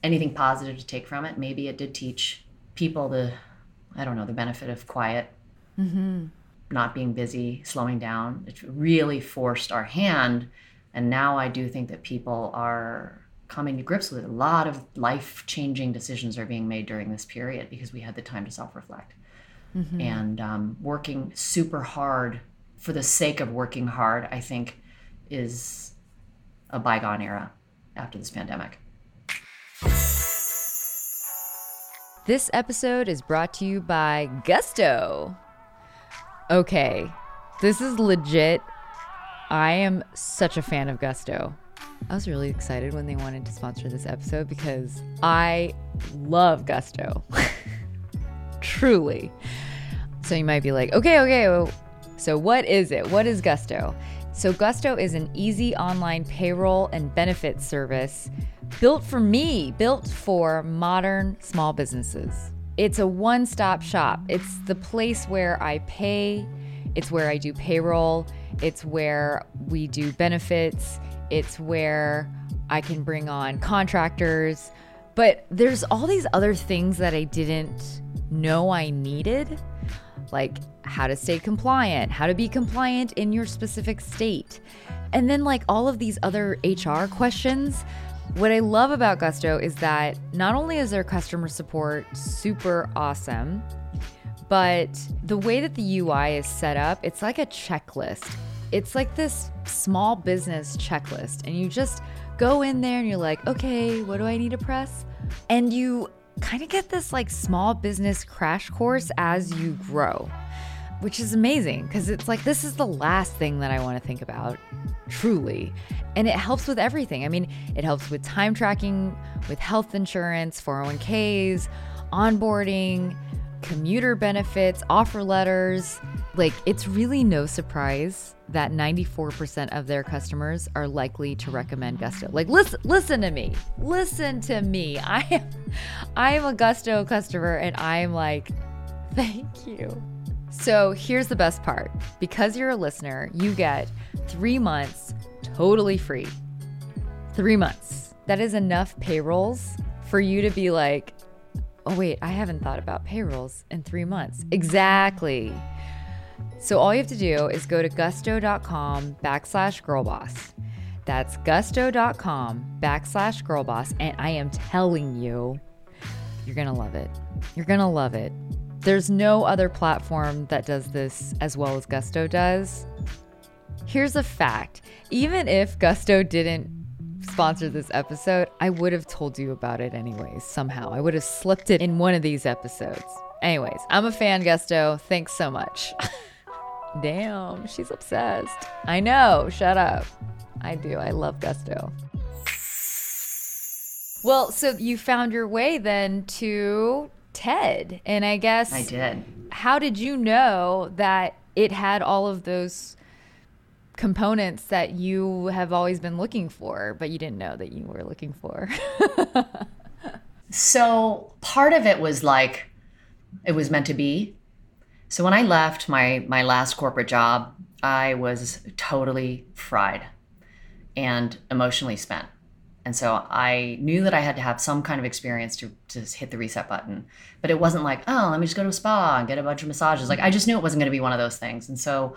anything positive to take from it, maybe it did teach people the, I don't know, the benefit of quiet, mm-hmm. not being busy, slowing down. It really forced our hand. And now I do think that people are coming to grips with it. A lot of life changing decisions are being made during this period because we had the time to self reflect. And um, working super hard for the sake of working hard, I think, is a bygone era after this pandemic. This episode is brought to you by Gusto. Okay, this is legit. I am such a fan of Gusto. I was really excited when they wanted to sponsor this episode because I love Gusto. [laughs] Truly. So you might be like, okay, okay, so what is it? What is Gusto? So Gusto is an easy online payroll and benefits service built for me, built for modern small businesses. It's a one stop shop. It's the place where I pay, it's where I do payroll, it's where we do benefits, it's where I can bring on contractors. But there's all these other things that I didn't know I needed, like how to stay compliant, how to be compliant in your specific state. And then, like all of these other HR questions. What I love about Gusto is that not only is their customer support super awesome, but the way that the UI is set up, it's like a checklist. It's like this small business checklist, and you just go in there and you're like, okay, what do I need to press? And you kind of get this like small business crash course as you grow, which is amazing because it's like this is the last thing that I want to think about, truly. And it helps with everything. I mean, it helps with time tracking, with health insurance, 401ks, onboarding, commuter benefits, offer letters. like it's really no surprise that 94% of their customers are likely to recommend Gusto. Like listen listen to me. Listen to me. I am I am a Gusto customer and I'm like thank you. So, here's the best part. Because you're a listener, you get 3 months totally free. 3 months. That is enough payrolls for you to be like, "Oh wait, I haven't thought about payrolls in 3 months." Exactly. So all you have to do is go to gusto.com backslash girlboss. That's gusto.com backslash girlboss. And I am telling you, you're going to love it. You're going to love it. There's no other platform that does this as well as Gusto does. Here's a fact even if Gusto didn't sponsor this episode, I would have told you about it anyways, somehow. I would have slipped it in one of these episodes. Anyways, I'm a fan, Gusto. Thanks so much. [laughs] Damn, she's obsessed. I know, shut up. I do. I love Gusto. Well, so you found your way then to TED. And I guess I did. How did you know that it had all of those components that you have always been looking for, but you didn't know that you were looking for? [laughs] so part of it was like it was meant to be. So when I left my my last corporate job, I was totally fried and emotionally spent. And so I knew that I had to have some kind of experience to, to hit the reset button. But it wasn't like, oh, let me just go to a spa and get a bunch of massages. Like I just knew it wasn't going to be one of those things. And so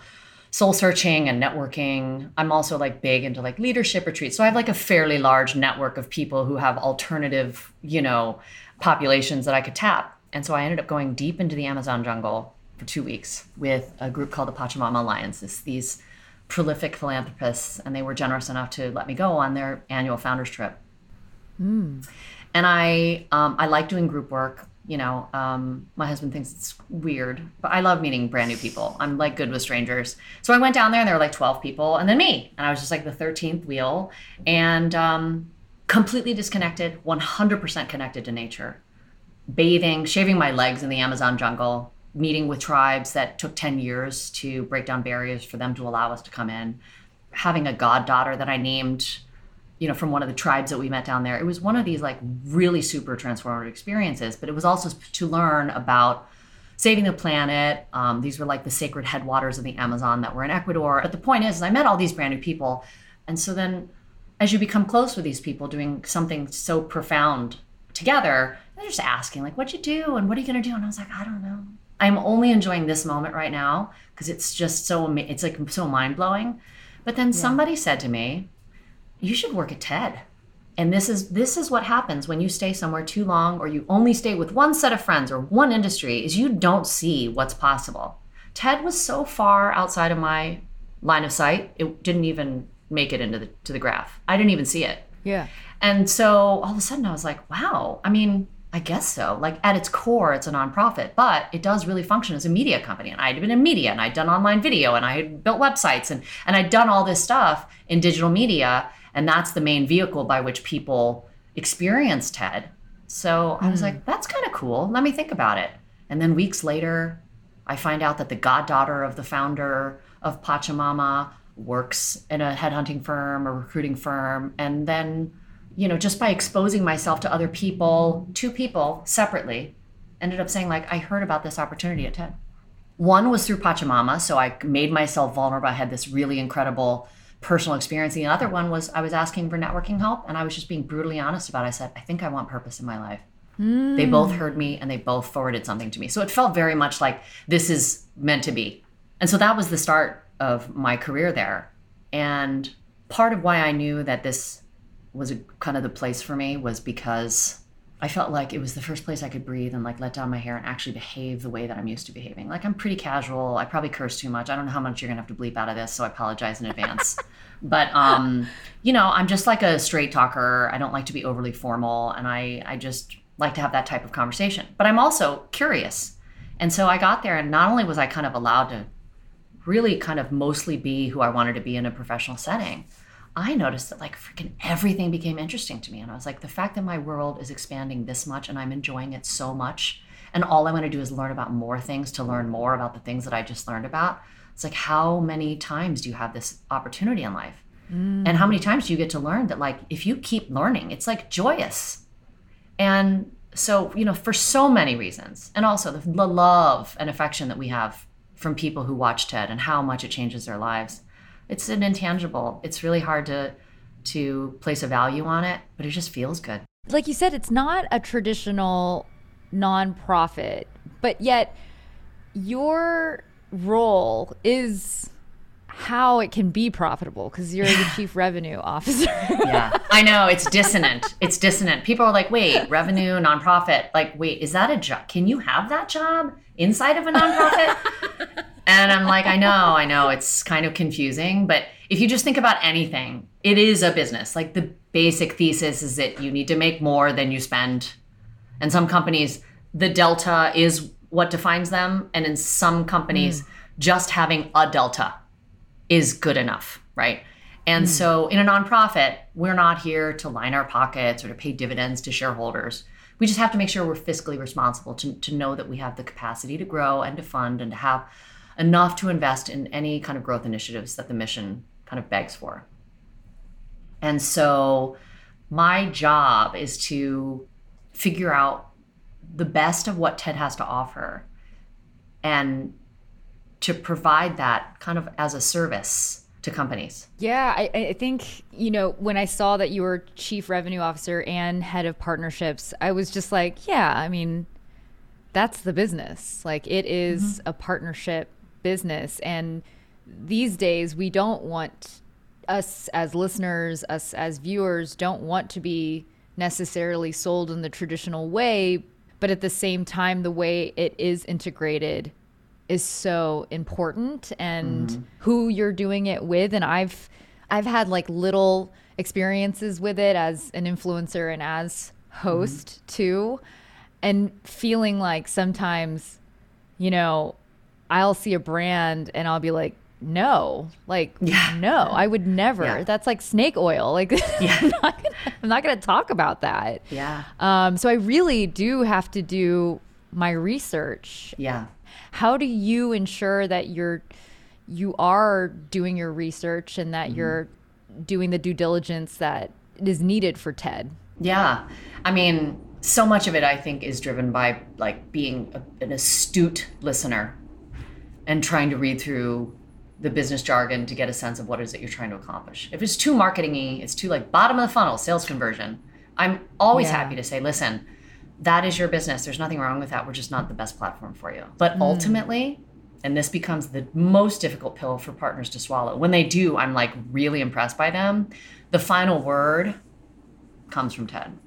soul searching and networking. I'm also like big into like leadership retreats. So I have like a fairly large network of people who have alternative, you know, populations that I could tap. And so I ended up going deep into the Amazon jungle for two weeks with a group called the Pachamama Alliance. It's these prolific philanthropists, and they were generous enough to let me go on their annual founders trip. Mm. And I um, I like doing group work. You know, um, my husband thinks it's weird, but I love meeting brand new people. I'm like good with strangers. So I went down there, and there were like 12 people, and then me, and I was just like the 13th wheel, and um, completely disconnected, 100% connected to nature, bathing, shaving my legs in the Amazon jungle, meeting with tribes that took 10 years to break down barriers for them to allow us to come in. Having a goddaughter that i named you know from one of the tribes that we met down there it was one of these like really super transformative experiences but it was also to learn about saving the planet. Um, these were like the sacred headwaters of the amazon that were in ecuador. But the point is, is i met all these brand new people and so then as you become close with these people doing something so profound together they're just asking like what you do? And what are you going to do? And i was like i don't know I'm only enjoying this moment right now because it's just so it's like so mind blowing. But then yeah. somebody said to me, "You should work at TED." And this is this is what happens when you stay somewhere too long or you only stay with one set of friends or one industry is you don't see what's possible. TED was so far outside of my line of sight, it didn't even make it into the to the graph. I didn't even see it. Yeah. And so all of a sudden I was like, wow. I mean, I guess so. Like at its core, it's a nonprofit, but it does really function as a media company. And I'd been in media and I'd done online video and I had built websites and, and I'd done all this stuff in digital media. And that's the main vehicle by which people experience TED. So I was mm. like, that's kind of cool. Let me think about it. And then weeks later, I find out that the goddaughter of the founder of Pachamama works in a headhunting firm, a recruiting firm. And then you know, just by exposing myself to other people, two people separately, ended up saying, like, I heard about this opportunity at TED. One was through Pachamama. So I made myself vulnerable. I had this really incredible personal experience. The other one was I was asking for networking help and I was just being brutally honest about it. I said, I think I want purpose in my life. Mm. They both heard me and they both forwarded something to me. So it felt very much like this is meant to be. And so that was the start of my career there. And part of why I knew that this was a, kind of the place for me was because I felt like it was the first place I could breathe and like let down my hair and actually behave the way that I'm used to behaving. Like I'm pretty casual. I probably curse too much. I don't know how much you're gonna have to bleep out of this, so I apologize in advance. [laughs] but um, you know, I'm just like a straight talker. I don't like to be overly formal, and I I just like to have that type of conversation. But I'm also curious, and so I got there, and not only was I kind of allowed to really kind of mostly be who I wanted to be in a professional setting I noticed that like freaking everything became interesting to me. And I was like, the fact that my world is expanding this much and I'm enjoying it so much and all I want to do is learn about more things to learn more about the things that I just learned about. It's like, how many times do you have this opportunity in life? Mm. And how many times do you get to learn that, like, if you keep learning, it's like joyous. And so, you know, for so many reasons, and also the, the love and affection that we have from people who watch TED and how much it changes their lives. It's an intangible. It's really hard to to place a value on it, but it just feels good. Like you said, it's not a traditional nonprofit, but yet your role is how it can be profitable because you're the [laughs] chief revenue officer. yeah, [laughs] I know it's dissonant. It's dissonant. People are like, "Wait, revenue nonprofit? Like, wait, is that a job? Can you have that job inside of a nonprofit?" [laughs] and I'm like, "I know, I know. It's kind of confusing, but if you just think about anything, it is a business. Like the basic thesis is that you need to make more than you spend, and some companies, the delta is what defines them, and in some companies." Mm. Just having a delta is good enough, right? And mm. so in a nonprofit, we're not here to line our pockets or to pay dividends to shareholders. We just have to make sure we're fiscally responsible to, to know that we have the capacity to grow and to fund and to have enough to invest in any kind of growth initiatives that the mission kind of begs for. And so my job is to figure out the best of what TED has to offer and to provide that kind of as a service to companies. Yeah, I, I, think, you know, when I saw that you were chief revenue officer and head of partnerships, I was just like, yeah, I mean, that's the business. Like, it is mm-hmm. a partnership business. And these days, we don't want us as listeners, us as viewers, don't want to be necessarily sold in the traditional way. But at the same time, the way it is integrated is so important and mm-hmm. who you're doing it with and I've I've had like little experiences with it as an influencer and as host mm-hmm. too and feeling like sometimes you know I'll see a brand and I'll be like no like yeah. no i would never yeah. that's like snake oil [laughs] like yeah. I'm, not gonna, I'm not gonna talk about that yeah um so i really do have to do my research yeah how do you ensure that you're you are doing your research and that mm-hmm. you're doing the due diligence that is needed for TED? Yeah. I mean, so much of it I think is driven by like being a, an astute listener and trying to read through the business jargon to get a sense of what is it you're trying to accomplish. If it's too marketingy, it's too like bottom of the funnel sales conversion. I'm always yeah. happy to say, listen, that is your business. There's nothing wrong with that. We're just not the best platform for you. But mm. ultimately, and this becomes the most difficult pill for partners to swallow. When they do, I'm like really impressed by them. The final word comes from TED.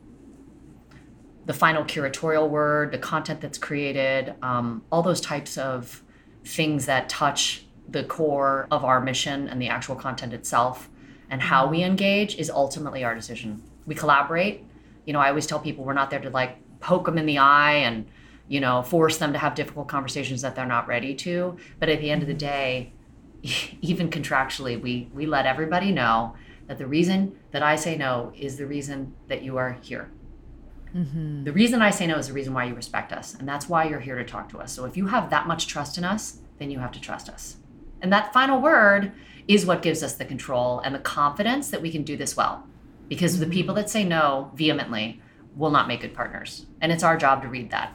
The final curatorial word, the content that's created, um, all those types of things that touch the core of our mission and the actual content itself and how we engage is ultimately our decision. We collaborate. You know, I always tell people we're not there to like poke them in the eye and you know force them to have difficult conversations that they're not ready to. But at the end of the day [laughs] even contractually we we let everybody know that the reason that i say no is the reason that you are here. Mm-hmm. the reason i say no is the reason why you respect us and that's why you're here to talk to us. So if you have that much trust in us then you have to trust us. And that final word is what gives us the control and the confidence that we can do this well. Because mm-hmm. the people that say no vehemently will not make good partners. And it's our job to read that.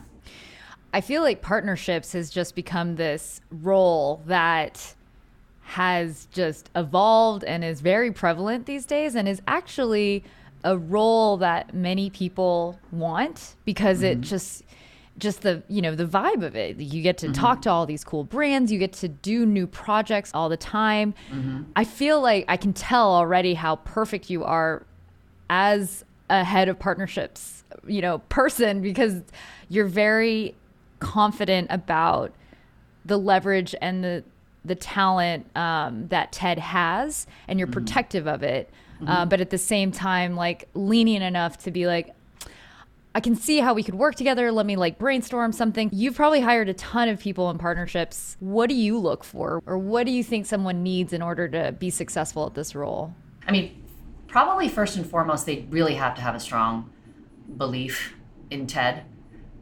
I feel like partnerships has just become this role that has just evolved and is very prevalent these days and is actually a role that many people want because mm-hmm. it just just the you know the vibe of it you get to mm-hmm. talk to all these cool brands you get to do new projects all the time mm-hmm. i feel like i can tell already how perfect you are as a head of partnerships, you know, person because you're very confident about the leverage and the the talent um, that TED has, and you're mm-hmm. protective of it. Mm-hmm. Uh, but at the same time, like lenient enough to be like, I can see how we could work together. Let me like brainstorm something. You've probably hired a ton of people in partnerships. What do you look for, or what do you think someone needs in order to be successful at this role? I mean, probably first and foremost, they really have to have a strong belief in TED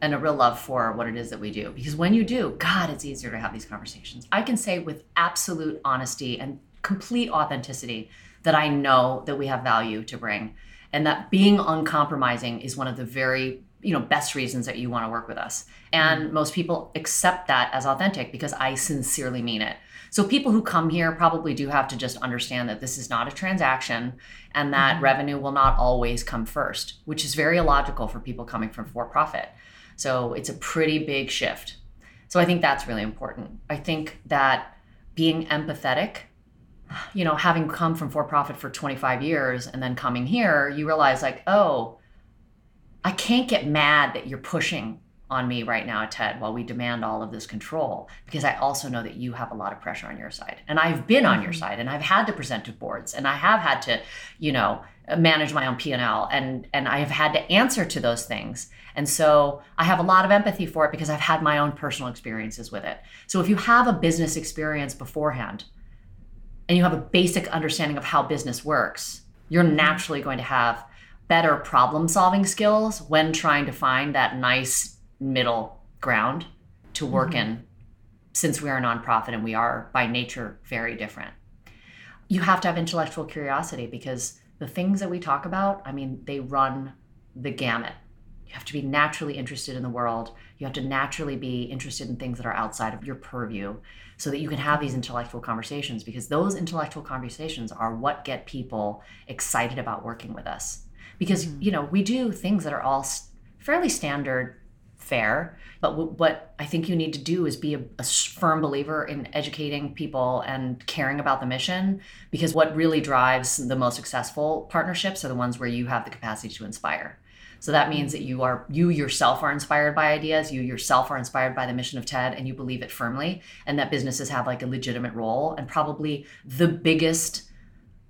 and a real love for what it is that we do. Because when you do, God, it's easier to have these conversations. I can say with absolute honesty and complete authenticity that I know that we have value to bring and that being uncompromising is one of the very you know best reasons that you want to work with us and mm. most people accept that as authentic because i sincerely mean it so people who come here probably do have to just understand that this is not a transaction and that mm-hmm. revenue will not always come first which is very illogical for people coming from for profit so it's a pretty big shift. So i think that's really important. I think that being empathetic you know having come from for profit for 25 years and then coming here you realize like oh I can't get mad that you're pushing on me right now, TED, while we demand all of this control, because I also know that you have a lot of pressure on your side. And I've been on your mm-hmm. side and I've had to present to boards and I have had to, you know, manage my own P&L and and I have had to answer to those things. And so I have a lot of empathy for it because I've had my own personal experiences with it. So if you have a business experience beforehand and you have a basic understanding of how business works, you're mm-hmm. naturally going to have better problem solving skills when trying to find that nice middle ground to work mm-hmm. in since we are a nonprofit and we are by nature very different. You have to have intellectual curiosity because the things that we talk about, I mean, they run the gamut. You have to be naturally interested in the world. You have to naturally be interested in things that are outside of your purview so that you can have these intellectual conversations because those intellectual conversations are what get people excited about working with us because mm-hmm. you know we do things that are all fairly standard fare but w- what i think you need to do is be a, a, firm believer in educating people and caring about the mission because what really drives the most successful partnerships are the ones where you have the capacity to inspire so that means that you are you yourself are inspired by ideas you yourself are inspired by the mission of TED and you believe it firmly and that businesses have like a legitimate role and probably the biggest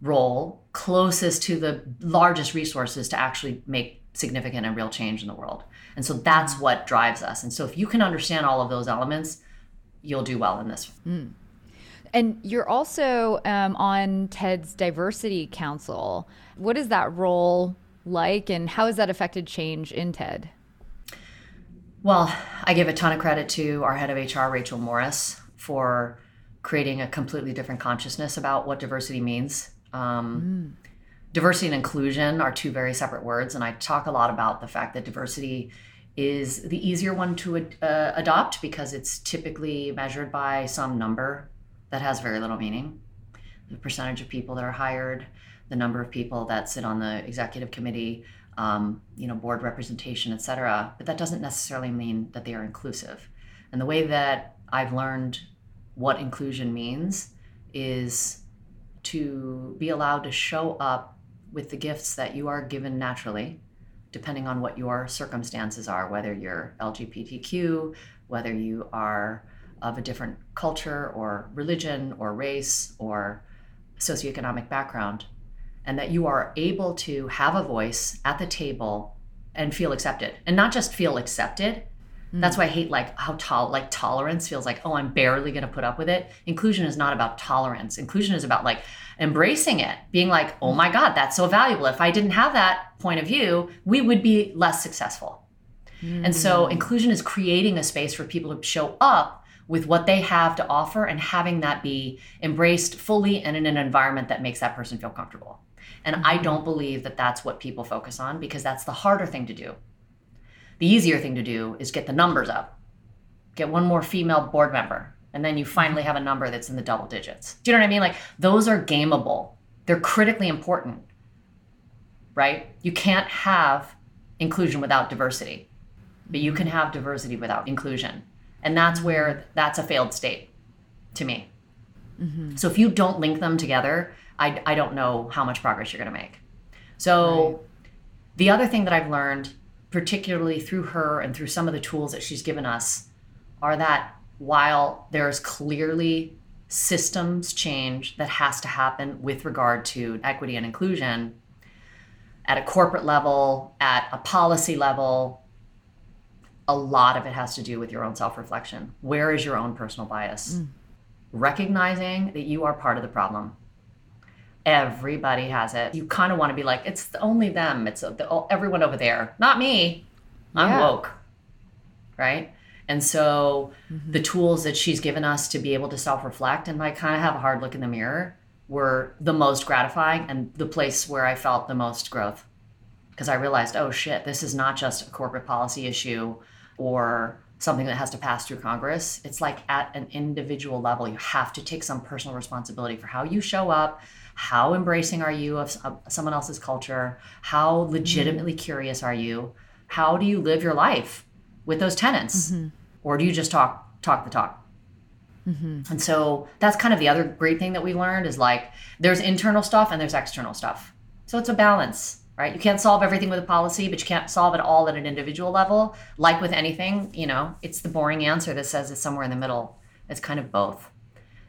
role closest to the largest resources to actually make significant and real change in the world. And so that's mm. what drives us. And so if you can understand all of those elements, you'll do well in this. Mm. And you're also um, on TED's Diversity Council. What is that role like, and how has that affected change in TED? Well, I give a ton of credit to our head of HR, Rachel Morris, for creating a completely different consciousness about what diversity means um, mm. Diversity and inclusion are two very separate words, and I talk a lot about the fact that diversity is the easier one to uh, adopt because it's typically measured by some number that has very little meaning. The percentage of people that are hired, the number of people that sit on the executive committee, um, you know, board representation, et cetera. But that doesn't necessarily mean that they are inclusive. And the way that I've learned what inclusion means is to be allowed to show up with the gifts that you are given naturally, depending on what your circumstances are, whether you're LGBTQ, whether you are of a different culture or religion or race or socioeconomic background, and that you are able to have a voice at the table and feel accepted. And not just feel accepted, Mm. That's why I hate like how tall like tolerance feels like, oh, I'm barely gonna put up with it. Inclusion is not about tolerance. Inclusion is about like embracing it, being like, oh my God, that's so valuable. If I didn't have that point of view, we would be less successful. Mm. And so mm. inclusion is creating a space for people to show up with what they have to offer and having that be embraced fully and in an environment that makes that person feel comfortable. And mm-hmm. I don't believe that that's what people focus on because that's the harder thing to do. The easier thing to do is get the numbers up, get one more female board member, and then you finally have a number that's in the double digits. Do you know what I mean? Like those are gameable, they're critically important, right? You can't have inclusion without diversity, but you can have diversity without inclusion. And that's where that's a failed state to me. Mm-hmm. So if you don't link them together, I, I don't know how much progress you're going to make. So right. the other thing that I've learned particularly through her and through some of the tools that she's given us, are that while there's clearly systems change that has to happen with regard to equity and inclusion at a corporate level, at a policy level, a lot of it has to do with your own self reflection. Where is your own personal bias? Mm. Recognizing that you are part of the problem Everybody has it. You kind of want to be like, it's only them. It's the, everyone over there, not me. I'm yeah. woke. right? And so mm-hmm. the tools that she's given us to be able to self reflect and like kind of have a hard look in the mirror were the most gratifying and the place where I felt the most growth. Because I realized, oh shit, this is not just a corporate policy issue or something that has to pass through Congress. It's like at an individual level, you have to take some personal responsibility for how you show up, how embracing are you of someone else's culture, how legitimately mm-hmm. curious are you, how do you live your life with those tenants, mm-hmm. or do you just talk talk the talk? Mm-hmm. And so that's kind of the other great thing that we learned is like there's internal stuff and there's external stuff. So it's a balance right? You can't solve everything with a policy, but you can't solve it all at an individual level. Like with anything, you know, it's the boring answer that says it's somewhere in the middle. It's kind of both.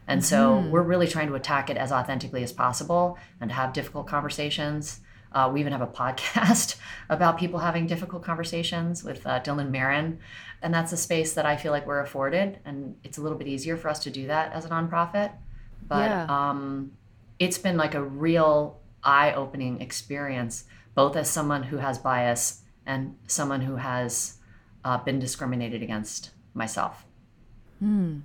And so mm-hmm. we're really trying to attack it as authentically as possible and have difficult conversations. Uh, we even have a [laughs] podcast about people having difficult conversations with uh, Dylan Marron. And that's a space that I feel like we're afforded. And it's a little bit easier for us to do that as a nonprofit. But yeah. um, it's been like a real eye opening experience both as someone who has bias and someone who has uh, been discriminated against myself. Hmm.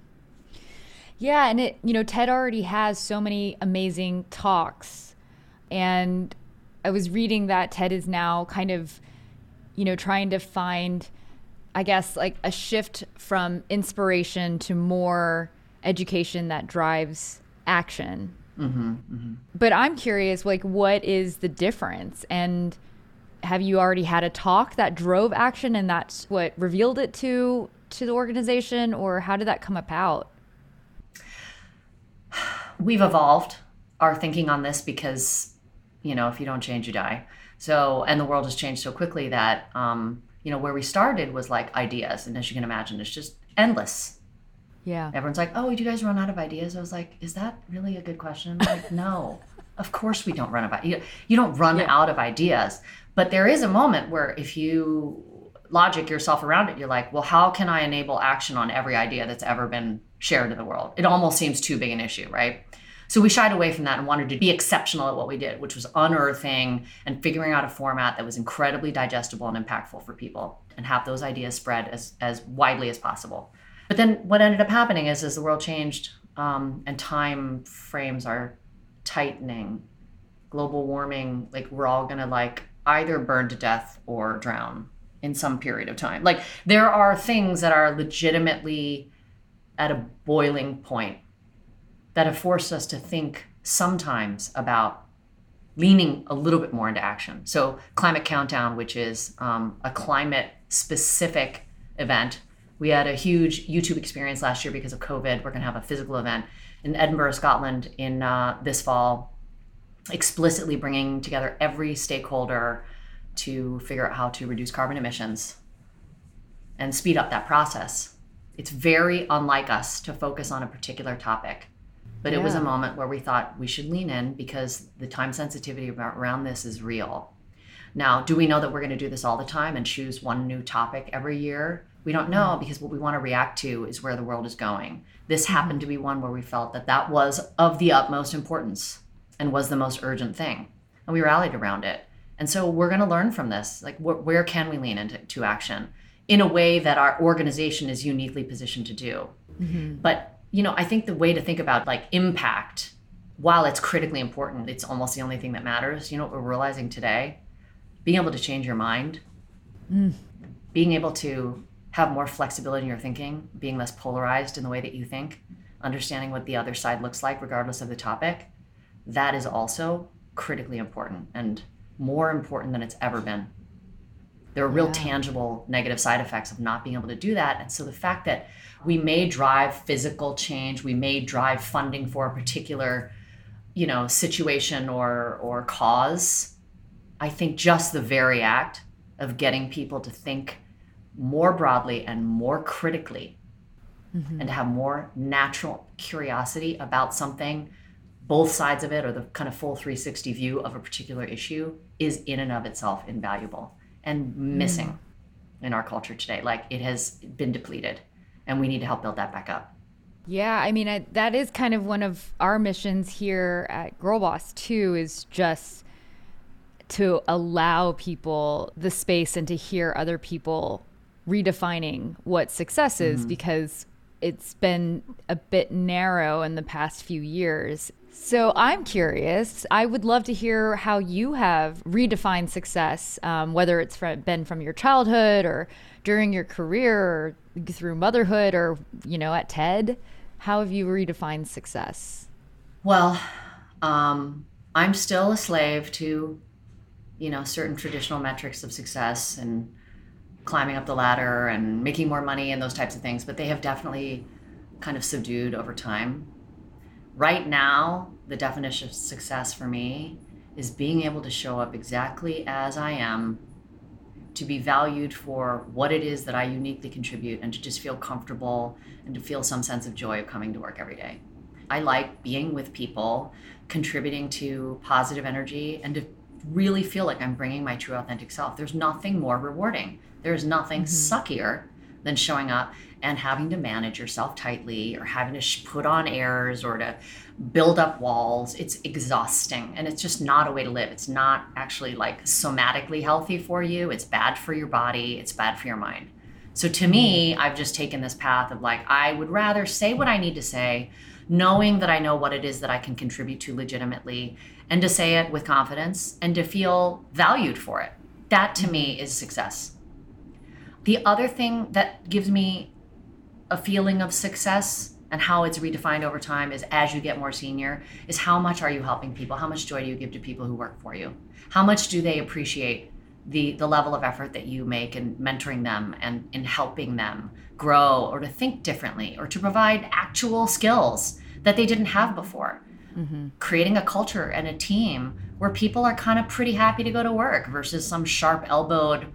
Yeah, and it you know TED already has so many amazing talks, and I was reading that TED is now kind of you know trying to find, I guess like a shift from inspiration to more education that drives action Mm-hmm, mm-hmm. But I'm curious, like, what is the difference? And have you already had a talk that drove action, and that's what revealed it to to the organization, or how did that come about? We've evolved our thinking on this because, you know, if you don't change, you die. So, and the world has changed so quickly that, um, you know, where we started was like ideas, and as you can imagine, it's just endless yeah. Everyone's like, "Oh, do you guys run out of ideas?" I was like, "Is that really a good question?" like, no. Of course we don't run out of you don't run yeah. out of ideas. But there is a moment where if you logic yourself around it, you're like, "Well, how can I enable action on every idea that's ever been shared in the world?" It almost seems too big an issue, right? So we shied away from that and wanted to be exceptional at what we did, which was unearthing and figuring out a format that was incredibly digestible and impactful for people and have those ideas spread as, as widely as possible. But then what ended up happening is as the world changed um, and time frames are tightening, global warming, like we're all gonna like either burn to death or drown in some period of time. Like there are things that are legitimately at a boiling point that have forced us to think sometimes about leaning a little bit more into action. So, Climate Countdown, which is um, a climate specific event we had a huge YouTube experience last year because of COVID. We're going to have a physical event in Edinburgh, Scotland, in uh, this fall, explicitly bringing together every stakeholder to figure out how to reduce carbon emissions and speed up that process. It's very unlike us to focus on a particular topic. But yeah. it was a moment where we thought we should lean in because the time sensitivity around this is real. Now, do we know that we're going to do this all the time and choose one new topic every year? We don't know mm. because what we want to react to is where the world is going. This happened to be one where we felt that that was of the utmost importance and was the most urgent thing. And we rallied around it. And so we're going to learn from this. Like, wh- where can we lean into action in a way that our organization is uniquely positioned to do? Mm-hmm. But, you know, I think the way to think about like impact, while it's critically important, it's almost the only thing that matters. You know what we're realizing today? Being able to change your mind, mm. being able to have more flexibility in your thinking, being less polarized in the way that you think, understanding what the other side looks like, regardless of the topic, that is also critically important and more important than it's ever been. There are real yeah. tangible negative side effects of not being able to do that. And so the fact that we may drive physical change, we may drive funding for a particular, you know, situation or or cause, I think just the very act of getting people to think more broadly and more critically mm-hmm. and to have more natural curiosity about something both sides of it or the kind of full 360 view of a particular issue is in and of itself invaluable and missing mm. in our culture today like it has been depleted and we need to help build that back up yeah i mean I, that is kind of one of our missions here at girl boss too is just to allow people the space and to hear other people redefining what success is because it's been a bit narrow in the past few years. So I'm curious. I would love to hear how you have redefined success, um, whether it's from, been from your childhood or during your career or through motherhood or you know at TED. How have you redefined success? Well, um, I'm still a slave to, you know, certain traditional metrics of success and climbing up the ladder and making more money and those types of things, but they have definitely kind of subdued over time. Right now, the definition of success for me is being able to show up exactly as I am, to be valued for what it is that I uniquely contribute, and to just feel comfortable and to feel some sense of joy of coming to work every day. I like being with people, contributing to positive energy, and to really feel like I'm bringing my true authentic self. There's nothing more rewarding. There's nothing mm-hmm. suckier than showing up and having to manage yourself tightly or having to put on airs or to build up walls. It's exhausting and it's just not a way to live. It's not actually like somatically healthy for you. It's bad for your body, it's bad for your mind. So to me, I've just taken this path of like, I would rather say what I need to say, knowing that I know what it is that I can contribute to legitimately, and to say it with confidence and to feel valued for it. That to me is success. The other thing that gives me a feeling of success and how it's redefined over time is as you get more senior is how much are you helping people? How much joy do you give to people who work for you? How much do they appreciate the the level of effort that you make in mentoring them and in helping them grow or to think differently or to provide actual skills that they didn't have before? Mm-hmm. Creating a culture and a team where people are kind of pretty happy to go to work versus some sharp elbowed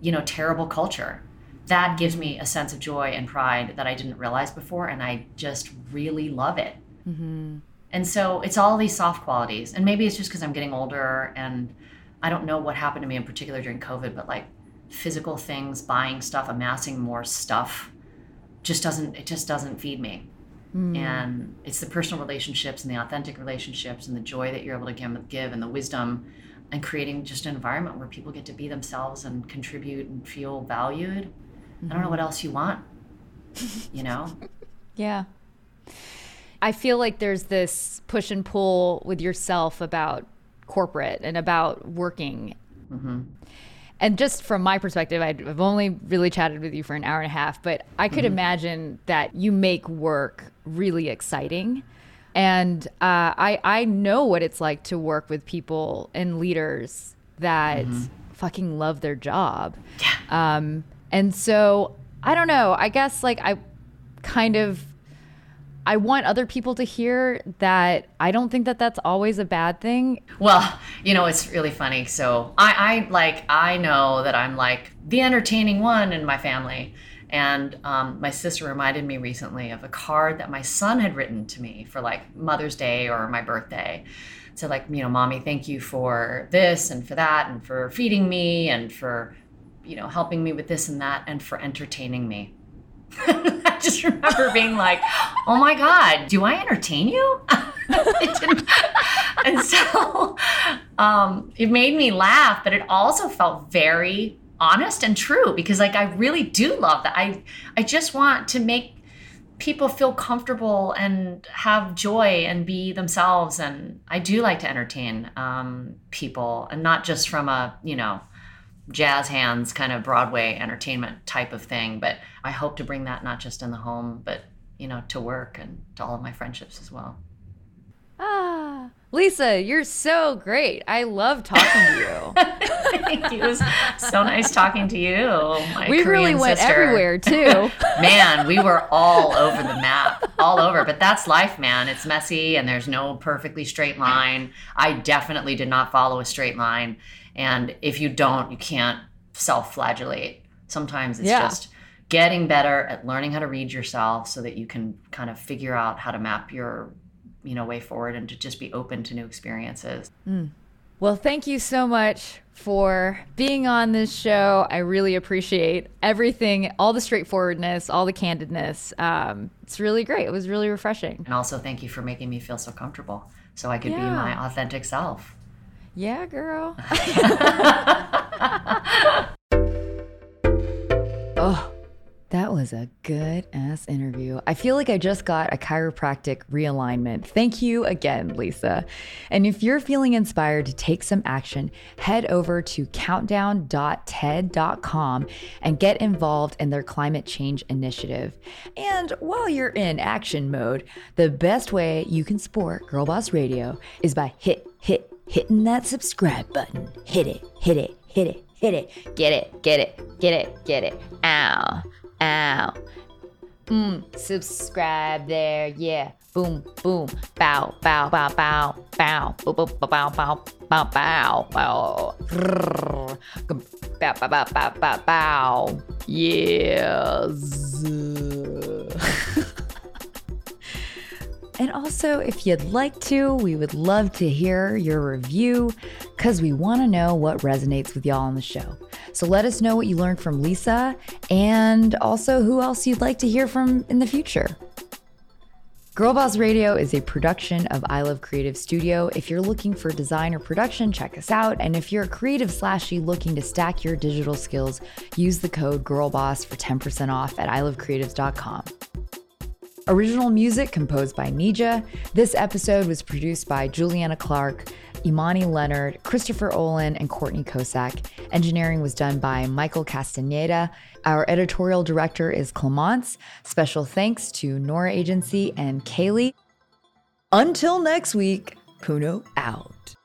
you know terrible culture that gives me a sense of joy and pride that i didn't realize before and i just really love it. Mm-hmm. And so it's all these soft qualities and maybe it's just because i'm getting older and i don't know what happened to me in particular during covid but like physical things buying stuff amassing more stuff just doesn't it just doesn't feed me. Mm. And it's the personal relationships and the authentic relationships and the joy that you're able to give, give and the wisdom and creating just an environment where people get to be themselves and contribute and feel valued i don't know what else you want you know [laughs] Yeah. I feel like there's this push and pull with yourself about corporate and about working. And just from my perspective, I've only really chatted with you for an hour and a half, but I could imagine that you make work really exciting. And uh, I, I know what it's like to work with people and leaders that fucking love their job. Um, and so I don't know. I guess like I kind of I want other people to hear that I don't think that that's always a bad thing. Well, you know, it's really funny. So I, I like, I know that I'm like the entertaining one in my family. And um, my sister reminded me recently of a card that my son had written to me for like Mother's Day or my birthday. So, like, you know, mommy, thank you for this and for that and for feeding me and for, you know, helping me with this and that and for entertaining me. [laughs] I just remember being like, "Oh my God, do I entertain you?" [laughs] And so um, it made me laugh, but it also felt very honest and true because, like, I really do love that. I I just want to make people feel comfortable and have joy and be themselves, and I do like to entertain um, people, and not just from a you know jazz hands kind of Broadway entertainment type of thing. But I hope to bring that not just in the home, but you know, to work and to all of my friendships as well. Ah, Lisa, you're so great. I love talking to you. [laughs] Thank you. It was so nice talking to you. My we really went sister. everywhere too. [laughs] Man, we were all over the map, all over. But that's life, man. It's messy and there's no perfectly straight line. I definitely did not follow a straight line. And if you don't, you can't self flagellate. Sometimes it's Yeah. just getting better at learning how to read yourself so that you can kind of figure out how to map your you know way forward and to just be open to new experiences well, thank you so much for being on this show. I really appreciate everything, all the straightforwardness, all the candidness. Um, it's really great. It was really refreshing. and also thank you for making me feel so comfortable so i could be my authentic self Yeah, girl. [laughs] Oh, that was a good ass interview. I feel like I just got a chiropractic realignment. Thank you again, Lisa. And if you're feeling inspired to take some action, head over to countdown.ted.com and get involved in their climate change initiative. And while you're in action mode, the best way you can support Girl Boss Radio is by hit, hit, hitting that subscribe button. Hit it, hit it, hit it, hit it. Get it, get it, get it, get it. Ow. Ow. Mm, subscribe there, yeah. Boom, boom, bow, bow, bow, bow, bow, bow, bow, bow, bow, bow, bow, bow, bow, bow, bow, bow, bow, bow, bow. Yes. And also, if you'd like to, we would love to hear your review because we want to know what resonates with y'all on the show. So let us know what you learned from Lisa and also who else you'd like to hear from in the future. Girl Boss Radio is a production of I Love Creative Studio. If you're looking for design or production, check us out. And if you're a creative slashy looking to stack your digital skills, use the code GIRLBOSS for 10% off at ilovecreatives.com. Original music composed by Nija. This episode was produced by Juliana Clark, Imani Leonard, Christopher Olin, and Courtney Kosak. Engineering was done by Michael Castaneda. Our editorial director is Clemence. Special thanks to Nora Agency and Kaylee. Until next week, Puno out.